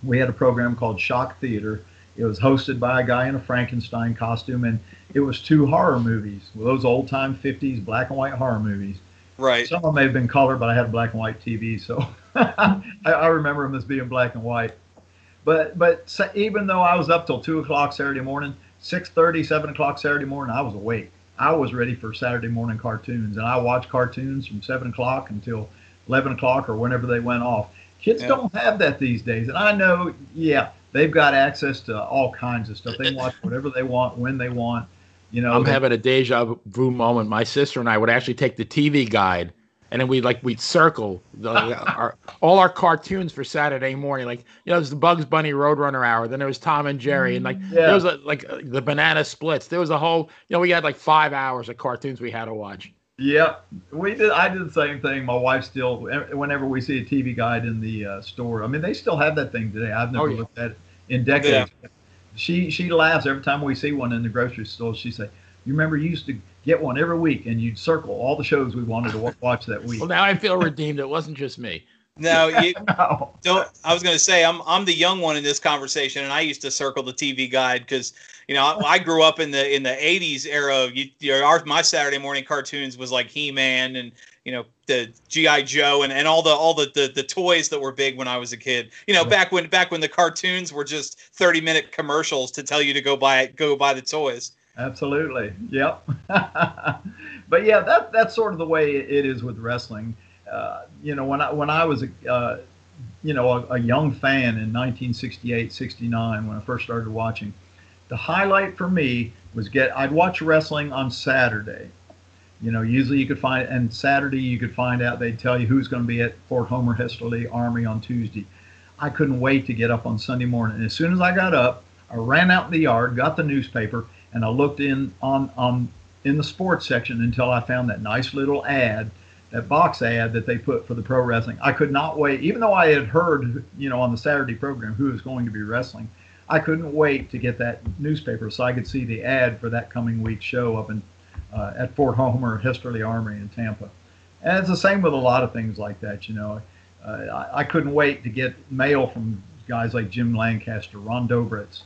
C: We had a program called Shock Theater. It was hosted by a guy in a Frankenstein costume, and it was two horror movies, those old time 50s black and white horror movies.
A: Right.
C: Some of them may have been color, but I had a black and white TV, so I, I remember them as being black and white. But but even though I was up till two o'clock Saturday morning, 6:30, 7 o'clock Saturday morning, I was awake. I was ready for Saturday morning cartoons, and I watched cartoons from 7 o'clock until 11 o'clock or whenever they went off. Kids yeah. don't have that these days, and I know, yeah, they've got access to all kinds of stuff. They watch whatever they want when they want. You know,
B: I'm
C: they,
B: having a deja vu moment. My sister and I would actually take the TV guide and then we like we'd circle the, our, all our cartoons for Saturday morning. Like you know, there's the Bugs Bunny Roadrunner hour. Then there was Tom and Jerry, and like yeah. there was a, like the Banana Splits. There was a whole you know we had like five hours of cartoons we had to watch.
C: Yep, we did. I did the same thing. My wife still, whenever we see a TV guide in the uh, store, I mean, they still have that thing today. I've never oh, yeah. looked at it in decades. Yeah. She she laughs every time we see one in the grocery store. She say, "You remember you used to get one every week, and you'd circle all the shows we wanted to watch that week.
B: Well, now I feel redeemed. It wasn't just me.
A: No, you no. don't. I was going to say I'm I'm the young one in this conversation, and I used to circle the TV guide because you know I, I, grew up in the in the '80s era. You, you know, our, my Saturday morning cartoons was like He-Man and you know the GI Joe and, and all the all the, the the toys that were big when I was a kid. You know, back when back when the cartoons were just 30 minute commercials to tell you to go buy go buy the toys.
C: Absolutely. Yep. but yeah, that that's sort of the way it is with wrestling. Uh, you know, when I when I was a uh, you know a, a, young fan in 1968, 69 when I first started watching, the highlight for me was get I'd watch wrestling on Saturday. You know, usually you could find and Saturday you could find out they'd tell you who's going to be at Fort Homer Hesterly Armory on Tuesday. I couldn't wait to get up on Sunday morning. And as soon as I got up, I ran out in the yard, got the newspaper, and I looked in on on in the sports section until I found that nice little ad, that box ad that they put for the pro wrestling. I could not wait, even though I had heard, you know, on the Saturday program who was going to be wrestling. I couldn't wait to get that newspaper so I could see the ad for that coming week's show up in uh, at Fort Homer Hesterly Armory in Tampa. And it's the same with a lot of things like that. You know, uh, I, I, couldn't wait to get mail from guys like Jim Lancaster, Ron Dobritz,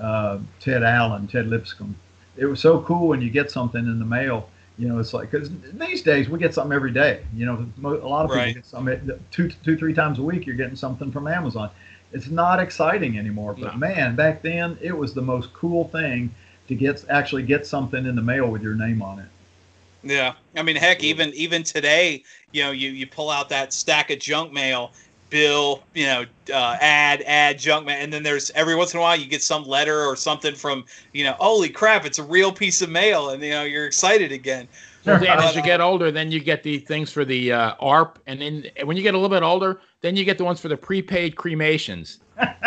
C: uh, Ted Allen, Ted Lipscomb. It was so cool when you get something in the mail. You know, it's like because these days we get something every day. You know, a lot of people right. get something two, two, three times a week. You're getting something from Amazon. It's not exciting anymore. But no. man, back then it was the most cool thing to get actually get something in the mail with your name on it.
A: Yeah, I mean, heck, even even today, you know, you you pull out that stack of junk mail bill, you know, uh, ad, ad, junk mail, and then there's every once in a while you get some letter or something from, you know, holy crap, it's a real piece of mail, and you know you're excited again.
B: Well, Dan, as you get older, then you get the things for the uh, ARP, and then when you get a little bit older, then you get the ones for the prepaid cremations.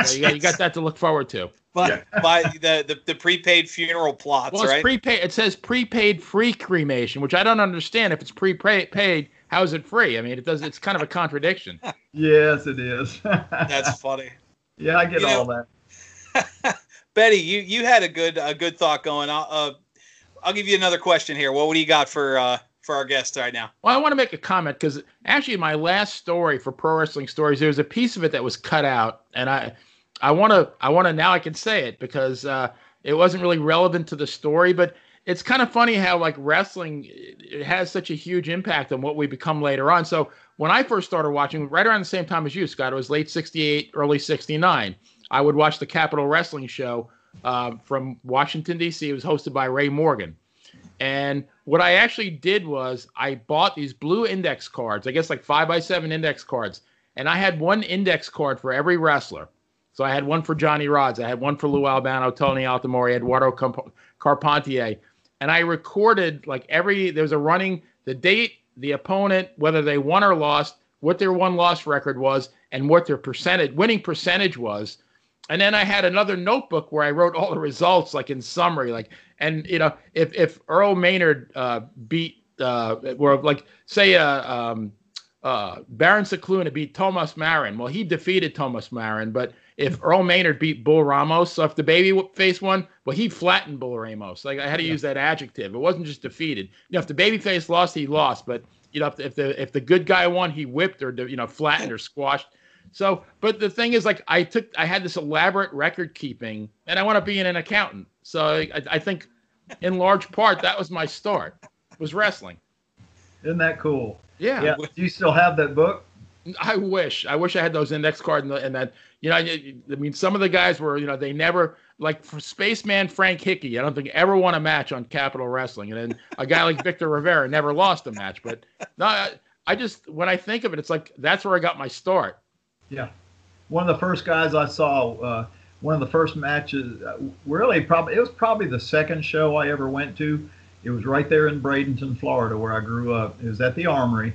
B: So you, got, you got that to look forward to.
A: By, by the, the, the prepaid funeral plots,
B: well, it's
A: right?
B: prepaid. It says prepaid free cremation, which I don't understand. If it's prepaid, how is it free? I mean, it does. It's kind of a contradiction.
C: yes, it is.
A: That's funny.
C: Yeah, I get you all know,
A: that. Benny, you you had a good a good thought going. I'll uh, I'll give you another question here. Well, what do you got for uh, for our guests right now?
B: Well, I want to make a comment because actually, my last story for Pro Wrestling Stories, there was a piece of it that was cut out, and I I want to I want to now I can say it because uh, it wasn't really relevant to the story, but it's kind of funny how like wrestling it has such a huge impact on what we become later on. So when I first started watching, right around the same time as you, Scott, it was late '68, early '69. I would watch the Capital Wrestling Show uh, from Washington D.C. It was hosted by Ray Morgan, and what I actually did was I bought these blue index cards. I guess like five by seven index cards, and I had one index card for every wrestler. So I had one for Johnny Rodz, I had one for Lou Albano, Tony Altomare, Eduardo Carpentier, and I recorded like every there was a running the date, the opponent, whether they won or lost, what their one loss record was, and what their percentage winning percentage was. And then I had another notebook where I wrote all the results, like in summary, like and you know if if Earl Maynard uh, beat uh, or like say uh, um, uh, Baron Scicluna beat Thomas Marin, well he defeated Thomas Marin, but if Earl Maynard beat Bull Ramos, so if the baby face won, well he flattened Bull Ramos. Like I had to use that adjective. It wasn't just defeated. You know, if the baby face lost, he lost, but you know if the, if the if the good guy won, he whipped or you know flattened or squashed. So, but the thing is, like, I took, I had this elaborate record keeping, and I want to be an accountant. So, I, I think, in large part, that was my start. Was wrestling.
C: Isn't that cool?
B: Yeah.
C: Yeah. Do you still have that book?
B: I wish. I wish I had those index cards and, and that. You know, I, I mean, some of the guys were, you know, they never like for Spaceman Frank Hickey. I don't think ever won a match on Capital Wrestling, and then a guy like Victor Rivera never lost a match. But no, I, I just when I think of it, it's like that's where I got my start.
C: Yeah, one of the first guys I saw, uh, one of the first matches, uh, really probably it was probably the second show I ever went to. It was right there in Bradenton, Florida, where I grew up. It was at the Armory,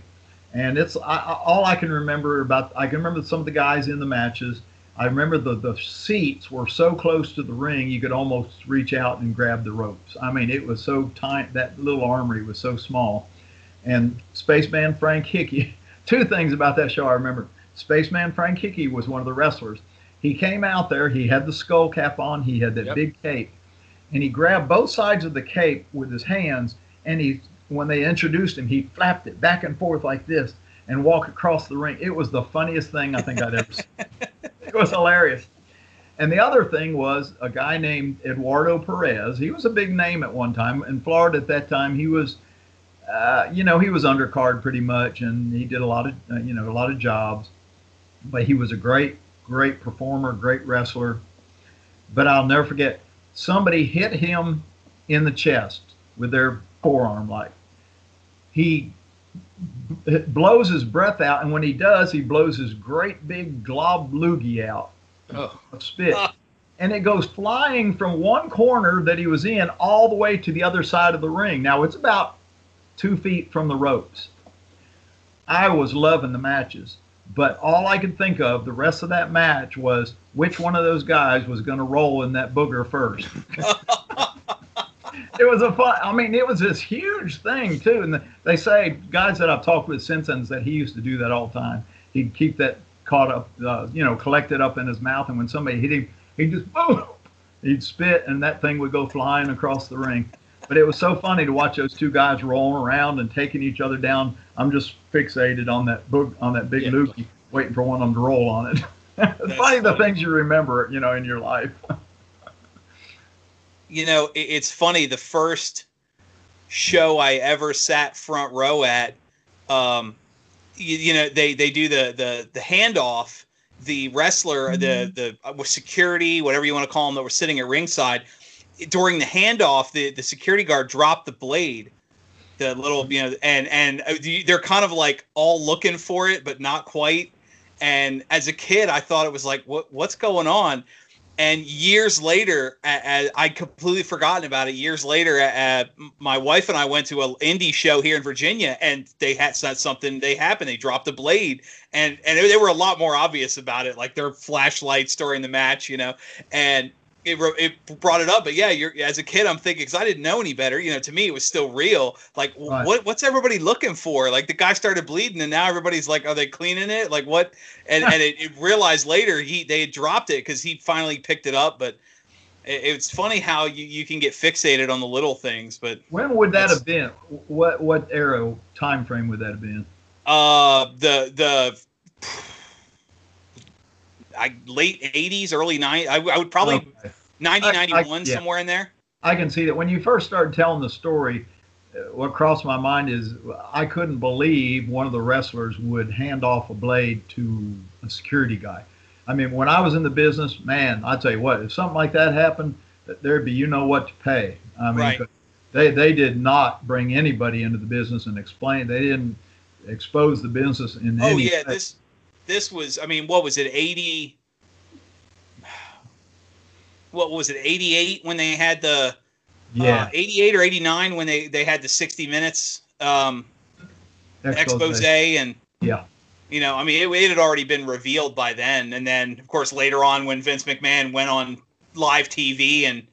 C: and it's I, all I can remember about. I can remember some of the guys in the matches. I remember the the seats were so close to the ring you could almost reach out and grab the ropes. I mean, it was so tight. That little armory was so small. And Spaceman Frank Hickey. Two things about that show I remember. Spaceman Frank Hickey was one of the wrestlers. He came out there, he had the skull cap on, he had that yep. big cape, and he grabbed both sides of the cape with his hands, and he when they introduced him, he flapped it back and forth like this and walk across the ring. It was the funniest thing I think I'd ever seen. It was hilarious. And the other thing was a guy named Eduardo Perez. He was a big name at one time in Florida at that time. He was, uh, you know, he was undercard pretty much, and he did a lot of, uh, you know, a lot of jobs but he was a great, great performer, great wrestler. But I'll never forget somebody hit him in the chest with their forearm, like he blows his breath out, and when he does, he blows his great big glob loogie out oh. of spit. And it goes flying from one corner that he was in all the way to the other side of the ring. Now it's about two feet from the ropes. I was loving the matches. But all I could think of the rest of that match was which one of those guys was going to roll in that booger first. it was a fun. I mean, it was this huge thing too. And they say guys that I've talked with since then that he used to do that all the time. He'd keep that caught up, uh, you know, collected up in his mouth, and when somebody hit him, he'd just boom, he'd spit, and that thing would go flying across the ring. But it was so funny to watch those two guys rolling around and taking each other down. I'm just fixated on that book on that big yeah. loogie, waiting for one of them to roll on it. it's funny the things you remember, you know, in your life.
A: you know, it's funny. The first show I ever sat front row at, um, you, you know, they they do the the the handoff. The wrestler, mm-hmm. the the uh, security, whatever you want to call them, that were sitting at ringside during the handoff, the, the security guard dropped the blade, the little you know, and and uh, they're kind of like all looking for it, but not quite. And as a kid, I thought it was like, what what's going on? And years later, I completely forgotten about it. Years later, my wife and I went to an indie show here in Virginia, and they had something. They happened. They dropped the blade, and and they were a lot more obvious about it, like their flashlights during the match, you know. And it, it brought it up, but yeah, you're as a kid, I'm thinking because I didn't know any better. You know, to me, it was still real. Like, right. what what's everybody looking for? Like, the guy started bleeding, and now everybody's like, are they cleaning it? Like, what? And and it, it realized later he they had dropped it because he finally picked it up. But it, it's funny how you, you can get fixated on the little things. But
C: when would that have been? What what era time frame would that have been?
A: Uh, the the I, late 80s, early 90s. I, I would probably okay. 90, I, 91, yeah. somewhere in there.
C: I can see that. When you first started telling the story, uh, what crossed my mind is I couldn't believe one of the wrestlers would hand off a blade to a security guy. I mean, when I was in the business, man, I tell you what, if something like that happened, there'd be you know what to pay. I mean, right. they they did not bring anybody into the business and explain. They didn't expose the business in
A: oh,
C: any.
A: yeah, way. this this was, I mean, what was it, 80? what was it, 88 when they had the
C: Yeah.
A: uh, 88 or 89 when they they had the 60 minutes um, expose and
C: Yeah.
A: you know, I mean, it, it had already been revealed by then, and then of course later on when Vince McMahon went on live TV and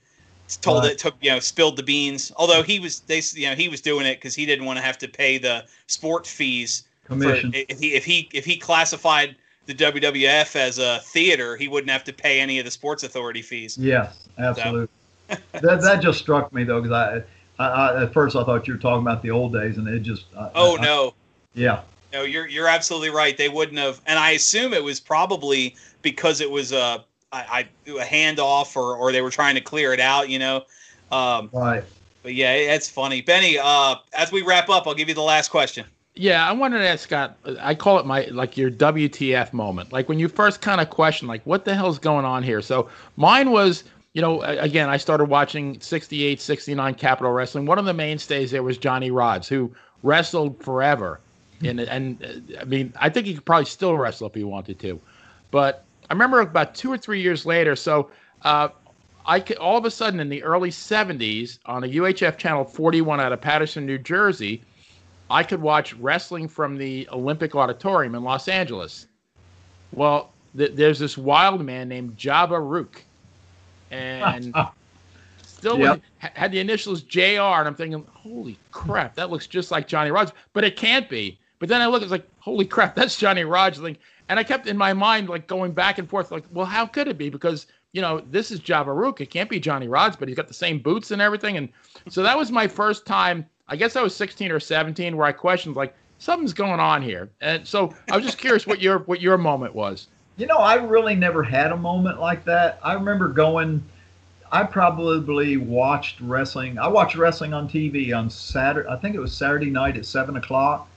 A: told
C: Right.
A: it took you know spilled the beans. Although he was they you know he was doing it because he didn't want to have to pay the sport fees. For, if he if he if he classified the WWF as a theater, he wouldn't have to pay any of the sports authority fees.
C: Yes, absolutely. that that just struck me though, because I, I, I at first I thought you were talking about the old days, and it just. I-
A: Oh no,
C: Yeah.
A: No, you're you're absolutely right. They wouldn't have, and I assume it was probably because it was a I, I a handoff or or they were trying to clear it out, you know. Um,
C: Right.
A: but yeah, it's funny, Benny. Uh, as we wrap up, I'll give you the last question.
B: Yeah, I wanted to ask Scott. I call it my like your WTF moment, like when you first kind of question, like what the hell's going on here. So mine was, you know, again, I started watching 68, 69 Capital Wrestling. One of the mainstays there was Johnny Rodz, who wrestled forever, and and I mean, I think he could probably still wrestle if he wanted to, but I remember about two or three years later. So uh, I could, all of a sudden in the early 70s on a UHF channel 41 out of Paterson, New Jersey. I could watch wrestling from the Olympic Auditorium in Los Angeles. Well, th- there's this wild man named Java Ruuk, and still
C: Yep.
B: with- had the initials JR, and I'm thinking, holy crap, that looks just like Johnny Rodz, but it can't be. But then I look, it's like, holy crap, that's Johnny Rodz. Like, and I kept in my mind like going back and forth, like, well, how could it be? Because you know this is Java Ruuk, it can't be Johnny Rodz, but he's got the same boots and everything, and so that was my first time. I guess I was 16 or 17 where I questioned like something's going on here. And so I was just curious what your what your moment was.
C: You know, I really never had a moment like that. I remember going. I probably watched wrestling. I watched wrestling on TV on Saturday. I think it was Saturday night at seven o'clock,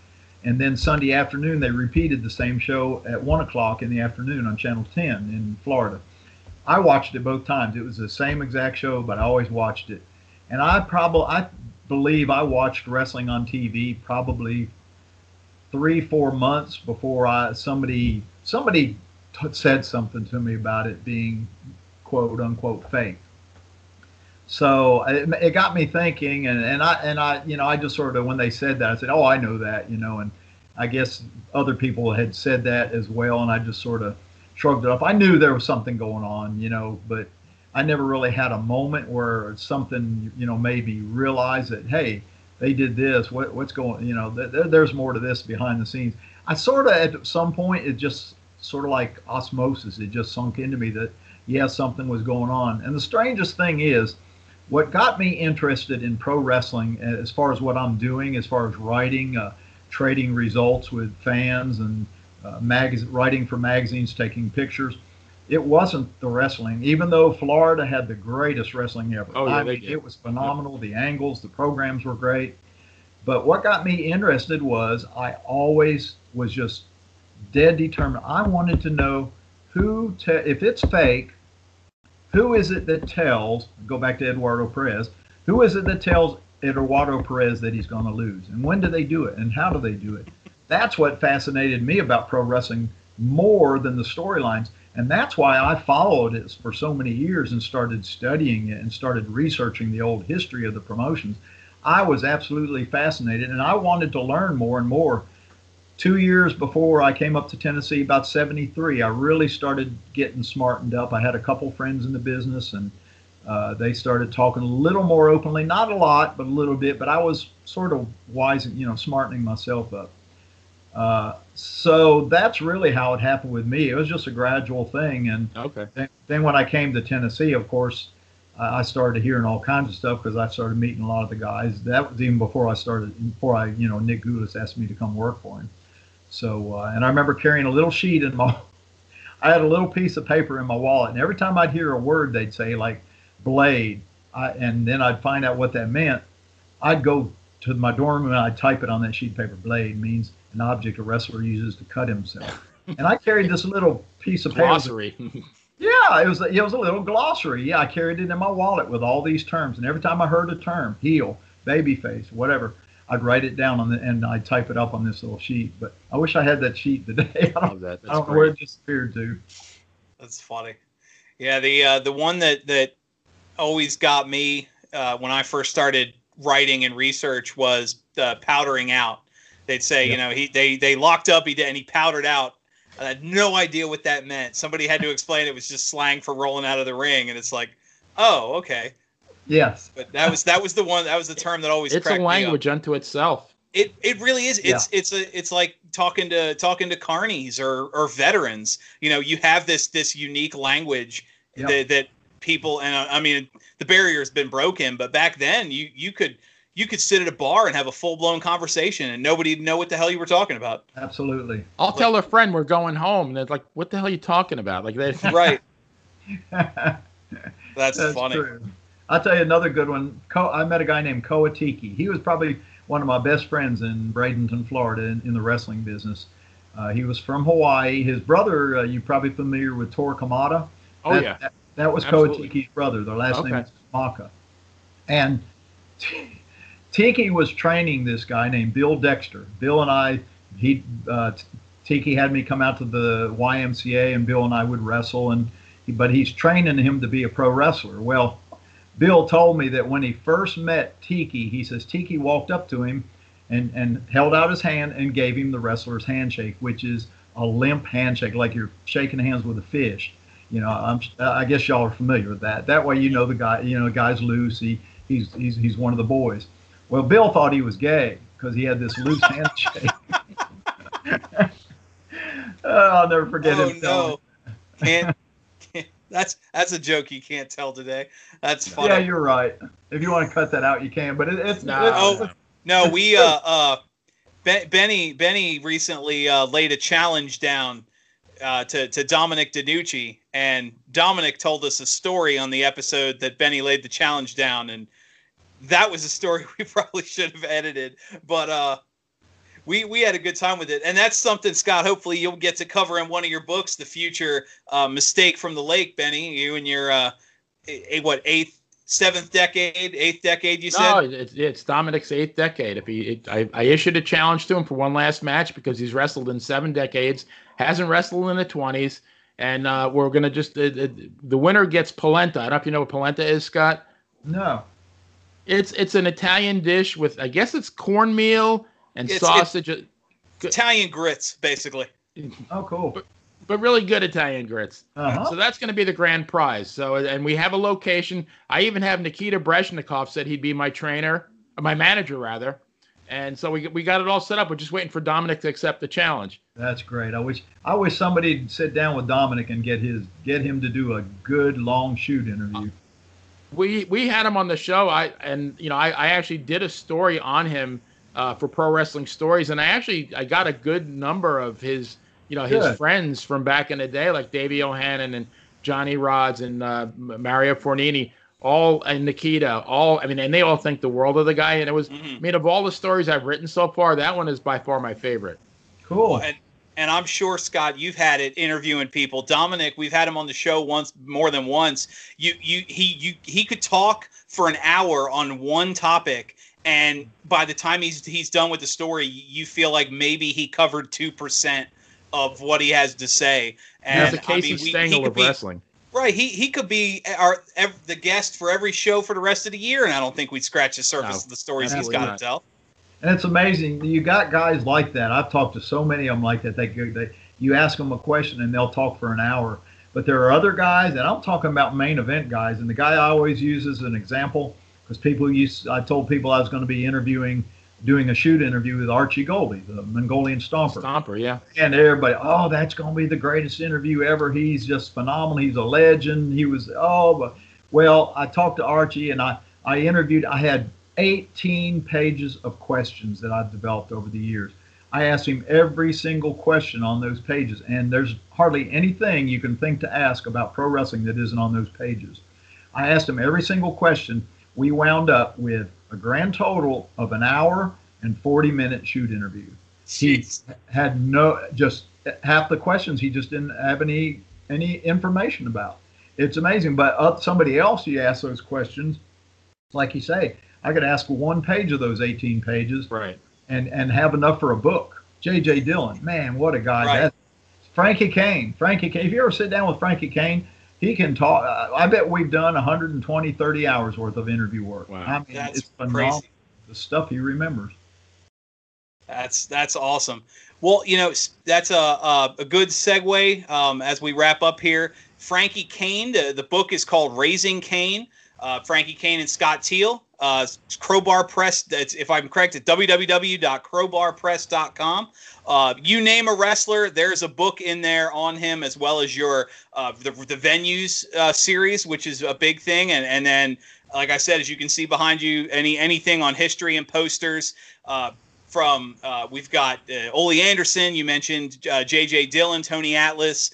C: and then Sunday afternoon they repeated the same show at one o'clock in the afternoon on Channel 10 in Florida. I watched it both times. It was the same exact show, but I always watched it. And I probably, I believe I watched wrestling on TV probably three, four months before I somebody somebody t- said something to me about it being quote unquote fake. So it, it got me thinking, and, and I and I you know I just sort of when they said that I said oh I know that you know and I guess other people had said that as well, and I just sort of shrugged it off. I knew there was something going on, you know, but I never really had a moment where something you know made me realize that hey they did this what what's going you know th- th- there's more to this behind the scenes. I sort of at some point it just sort of like osmosis it just sunk into me that yeah something was going on. And the strangest thing is what got me interested in pro wrestling as far as what I'm doing as far as writing uh, trading results with fans and uh, writing for magazines taking pictures it wasn't the wrestling, even though Florida had the greatest wrestling ever.
B: Oh, yeah,
C: I mean, it was phenomenal. The angles, the programs were great. But what got me interested was I always was just dead determined. I wanted to know who, te- if it's fake, who is it that tells, go back to Eduardo Perez, who is it that tells Eduardo Perez that he's going to lose? And when do they do it? And how do they do it? That's what fascinated me about pro wrestling more than the storylines. And that's why I followed it for so many years and started studying it and started researching the old history of the promotions. I was absolutely fascinated and I wanted to learn more and more. Two years before I came up to Tennessee, about 73, I really started getting smartened up. I had a couple friends in the business and uh, they started talking a little more openly, not a lot, but a little bit. But I was sort of wise, you know, smartening myself up. Uh, so that's really how it happened with me. It was just a gradual thing, and
B: Okay.
C: then, then when I came to Tennessee, of course, I I started hearing all kinds of stuff because I started meeting a lot of the guys. That was even before I started, before I, you know, Nick Gulas asked me to come work for him. So, uh, and I remember carrying a little sheet in my, I had a little piece of paper in my wallet, and every time I'd hear a word, they'd say like blade, I, and then I'd find out what that meant. I'd go to my dorm room and I'd type it on that sheet of paper. Blade means an object a wrestler uses to cut himself. And I carried this little piece of paper.
B: Glossary.
C: Yeah, it was it was a little glossary. Yeah, I carried it in my wallet with all these terms, and every time I heard a term, heel, babyface, whatever, I'd write it down on the and I'd type it up on this little sheet. But I wish I had that sheet today. I don't,
B: Love that.
C: I
B: That's
C: don't know where it disappeared to.
A: That's funny. Yeah, the uh, the one that that always got me uh, when I first started writing and research was uh, powdering out. They'd say, you know, he they they locked up, he did, and he powdered out. I had no idea what that meant. Somebody had to explain it was just slang for rolling out of the ring, and it's like, oh, okay.
C: Yes.
A: But that was that was the one that was the term that always.
B: It's a language unto itself.
A: It it really is. It's yeah. it's a it's like talking to talking to carnies or or veterans. You know, you have this this unique language yep. that that people and I mean the barrier has been broken, but back then you you could you could sit at a bar and have a full blown conversation and nobody'd know what the hell you were talking about.
C: Absolutely.
B: I'll like, tell a friend we're going home and they're like, "What the hell are you talking about?" Like they
A: right. That's, That's funny. True.
C: I'll tell you another good one. I met a guy named Koatiki. He was probably one of my best friends in Bradenton, Florida, in, in the wrestling business. Uh, he was from Hawaii. His brother, uh, you're probably familiar with Tor Kamata.
B: Oh
C: that,
B: yeah,
C: that, that was Koa Tiki's brother. Their last okay. name is Maka. And Tiki was training this guy named Bill Dexter. Bill and I, he, uh, Tiki had me come out to the YMCA, and Bill and I would wrestle. And but he's training him to be a pro wrestler. Well, Bill told me that when he first met Tiki, he says Tiki walked up to him and, and held out his hand and gave him the wrestler's handshake, which is a limp handshake, like you're shaking hands with a fish. You know, I'm, I guess y'all are familiar with that. That way, you know the guy. You know, the guy's loose. He, he's he's he's one of the boys. Well, Bill thought he was gay because he had this loose handshake. oh, I'll never forget
A: oh,
C: him.
A: No. Can't that's that's a joke you can't tell today. That's funny.
C: Yeah, you're right. If you want to cut that out, you can. But it, it's
A: no. It's, oh no, we uh uh Benny Benny recently uh, laid a challenge down uh, to to Dominic DeNucci, and Dominic told us a story on the episode that Benny laid the challenge down, and that was a story we probably should have edited, but uh we we had a good time with it, and that's something, Scott. Hopefully, you'll get to cover in one of your books, the future uh, mistake from the lake, Benny. You and your uh, a, what eighth, seventh decade, eighth decade? You said
B: no, it's, it's Dominic's eighth decade. If he, it, I, I issued a challenge to him for one last match because he's wrestled in seven decades, hasn't wrestled in the twenties, and uh, we're gonna just the winner gets polenta. I don't know if you know what polenta is, Scott.
C: No.
B: It's it's an Italian dish with I guess it's cornmeal and it's, sausage. It's
A: Italian grits, basically.
C: Oh, cool.
B: But, but really good Italian grits. Uh-huh. So that's going to be the grand prize. So, and we have a location. I even have Nikita Brezhnikov said he'd be my trainer, my manager rather. And so we, we got it all set up. We're just waiting for Dominic to accept the challenge.
C: That's great. I wish I wish somebody'd sit down with Dominic and get his get him to do a good long shoot interview.
B: we we had him on the show. I and you know I, I actually did a story on him uh, for pro wrestling stories, and I actually I got a good number of his you know his friends from back in the day, like Davey O'Hannon and Johnny Rodz and uh, Mario Fornini, all and Nikita, all I mean, and they all think the world of the guy. And it was, mm-hmm. I mean, of all the stories I've written so far, that one is by far my favorite.
C: Cool.
A: And and I'm sure Scott, you've had it interviewing people. Dominic, we've had him on the show once, more than once. You you he you he could talk for an hour on one topic and by the time he's he's done with the story, you feel like maybe he covered two percent of what he has to say.
B: And the Casey I mean, Stengel of be, wrestling.
A: Right, he he could be eh, our the guest for every show for the rest of the year, and I don't think we'd scratch the surface no, of the stories he's got not. to tell.
C: And it's amazing. You got guys like that. I've talked to so many of them like that. They, they you ask them a question and they'll talk for an hour. But there are other guys, and I'm talking about main event guys. And the guy I always use as an example because people used. I told people I was going to be interviewing, doing a shoot interview with Archie Gouldie, the Mongolian Stomper.
B: Stomper, yeah.
C: And everybody, oh, that's going to be the greatest interview ever. He's just phenomenal. He's a legend. He was, oh, but well, I talked to Archie and I I interviewed. I had 18 pages of questions that I've developed over the years. I asked him every single question on those pages, and there's hardly anything you can think to ask about pro wrestling that isn't on those pages. I asked him every single question, we wound up with a grand total of an hour and 40 minute shoot interview.
A: Jeez.
C: He had no, just half the questions he just didn't have any any information about. It's amazing. But uh, somebody else you ask those questions, like you say, I could ask one page of those 18 pages,
B: right,
C: and and have enough for a book. J.J. Dillon, man, what a guy! Right. Frankie Cain, Frankie Cain. If you ever sit down with Frankie Cain, he can talk. Uh, I bet we've done 120, 30 hours worth of interview work.
B: Wow.
C: I mean,
A: That's
C: it's phenomenal.
A: crazy.
C: The stuff he remembers.
A: That's that's awesome. Well, you know that's a a, a good segue um, as we wrap up here. Frankie Cain, the, the book is called Raising Cain. Uh, Frankie Cain and Scott Teal. Uh, Crowbar Press. That's if I'm correct at www.crowbarpress.com. Uh, you name a wrestler, there's a book in there on him, as well as your uh, the the venues uh, series, which is a big thing, and and then like I said, as you can see behind you, any anything on history and posters. Uh, from uh, we've got uh, Ole Anderson, you mentioned uh, J.J. Dillon, Tony Atlas,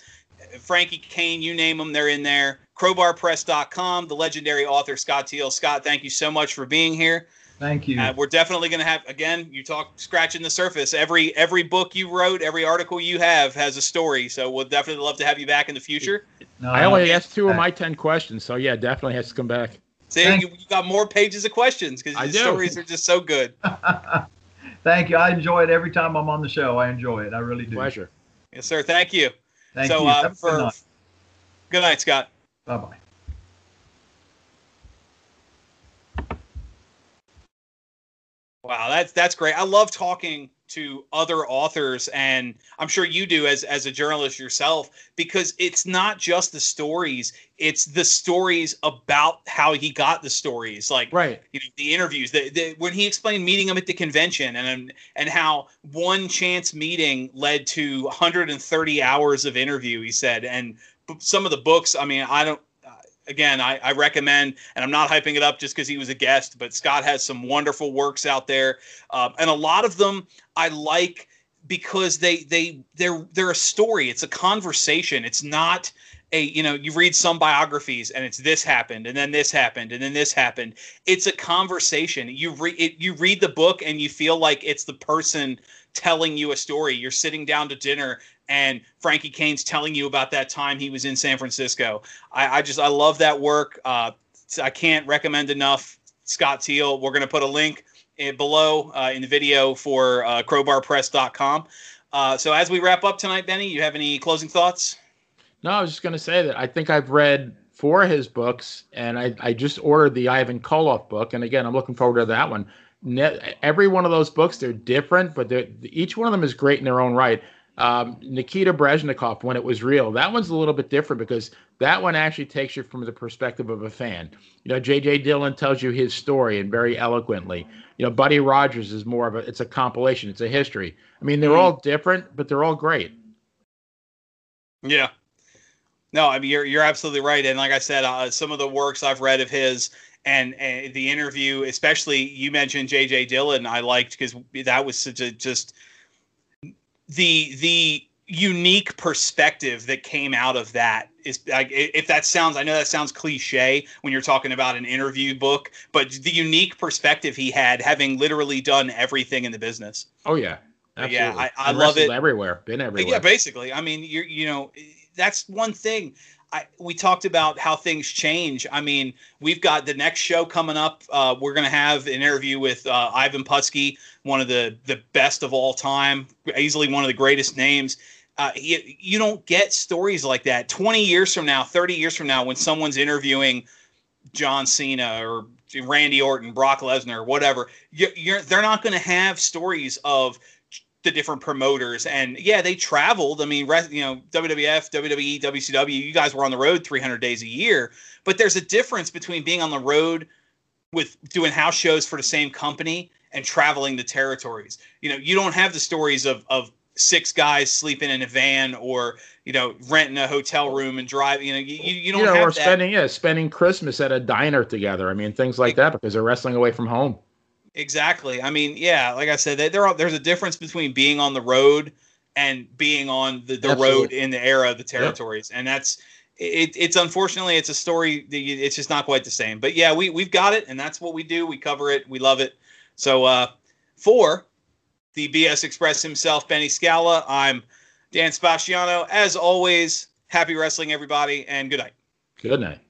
A: Frankie Cain, you name them, they're in there. Crowbarpress.com, the legendary author Scott Teal. Scott, thank you so much for being here.
C: Thank you.
A: Uh, we're definitely going to have again. You talk scratching the surface. Every every book you wrote, every article you have has a story. So we'll definitely love to have you back in the future.
C: No,
B: I only asked two of my ten questions, so yeah, definitely has to come back.
A: See,
C: Thank-
A: you, you got more pages of questions because
B: I
A: the stories are just so good.
C: Thank you. I enjoy it every time I'm on the show. I enjoy it. I really do.
B: Pleasure.
A: Yes, sir. Thank you.
C: Thank
A: so
C: you.
A: uh, for good night, Scott.
C: Bye. Bye.
A: Wow, that's that's great. I love talking to other authors, and I'm sure you do as as a journalist yourself, because it's not just the stories; it's the stories about how he got the stories, like
B: Right.
A: you know, the interviews. The, the, when he explained meeting him at the convention, and and how one chance meeting led to 130 hours of interview. He said, and some of the books. I mean, I don't. uh, Again, I, I recommend, and I'm not hyping it up just because he was a guest, but Scott has some wonderful works out there, um, and a lot of them I like because they they they're they're a story. It's a conversation. It's not a you know you read some biographies and it's this happened and then this happened and then this happened. It's a conversation. You read you read the book and you feel like it's the person telling you a story. You're sitting down to dinner and Frankie Cain's telling you about that time he was in San Francisco. I, I just I love that work. Uh, I can't recommend enough Scott Teal. We're going to put a link in, below uh, in the video for uh, crowbarpress.com. Uh, so as we wrap up tonight, Benny, you have any closing thoughts?
B: No, I was just going to say that I think I've read four of his books, and I, I just ordered the Ivan Koloff book, and again, I'm looking forward to that one. Ne- every one of those books, they're different, but they're, each one of them is great in their own right. Um, Nikita Breznikov, when it was real, that one's a little bit different because that one actually takes you from the perspective of a fan. You know, J.J. Dillon tells you his story and very eloquently. You know, Buddy Rogers is more of a, it's a compilation, it's a history. I mean, they're
A: Mhm.
B: all different, but they're all great.
A: Yeah. No, I mean you're you're absolutely right, and like I said, uh, some of the works I've read of his and, and the interview, especially you mentioned J.J. Dillon, I liked because that was such a just the the unique perspective that came out of that is like if that sounds I know that sounds cliche when you're talking about an interview book, but the unique perspective he had, having literally done everything in the business.
B: Oh yeah,
A: But yeah. I- I love it.
B: Everywhere, been everywhere.
A: Yeah, basically. I mean, you're you know, that's one thing. I we talked about how things change. I mean, we've got the next show coming up. Uh, we're gonna have an interview with uh, Ivan Putski, one of the the best of all time, easily one of the greatest names. Uh, you, you don't get stories like that 20 years from now 30 years from now when someone's interviewing john cena or randy orton brock lesnar whatever you're, you're they're not going to have stories of the different promoters. And yeah they traveled. I mean you know wwf wwe wcw you guys were on the road 300 days a year. But there's a difference between being on the road with doing house shows for the same company and traveling the territories. You know you don't have the stories of of six guys sleeping in a van or you know renting a hotel room and driving you know you, you don't
B: you know,
A: have
B: or
A: that.
B: spending yeah, spending Christmas at a diner together. I mean, things like that because they're wrestling away from home.
A: Exactly. I mean, yeah, like I said, there are, there's a difference between being on the road and being on the, the road in the era of the territories, and that's it, it's unfortunately it's a story. that you- It's just not quite the same. But yeah, we we've got it, and that's what we do. We cover it. We love it. So uh, for the BS Express himself, Benny Scala, I'm Dan Spaciano. As always, happy wrestling, everybody, and good night.
B: Good night.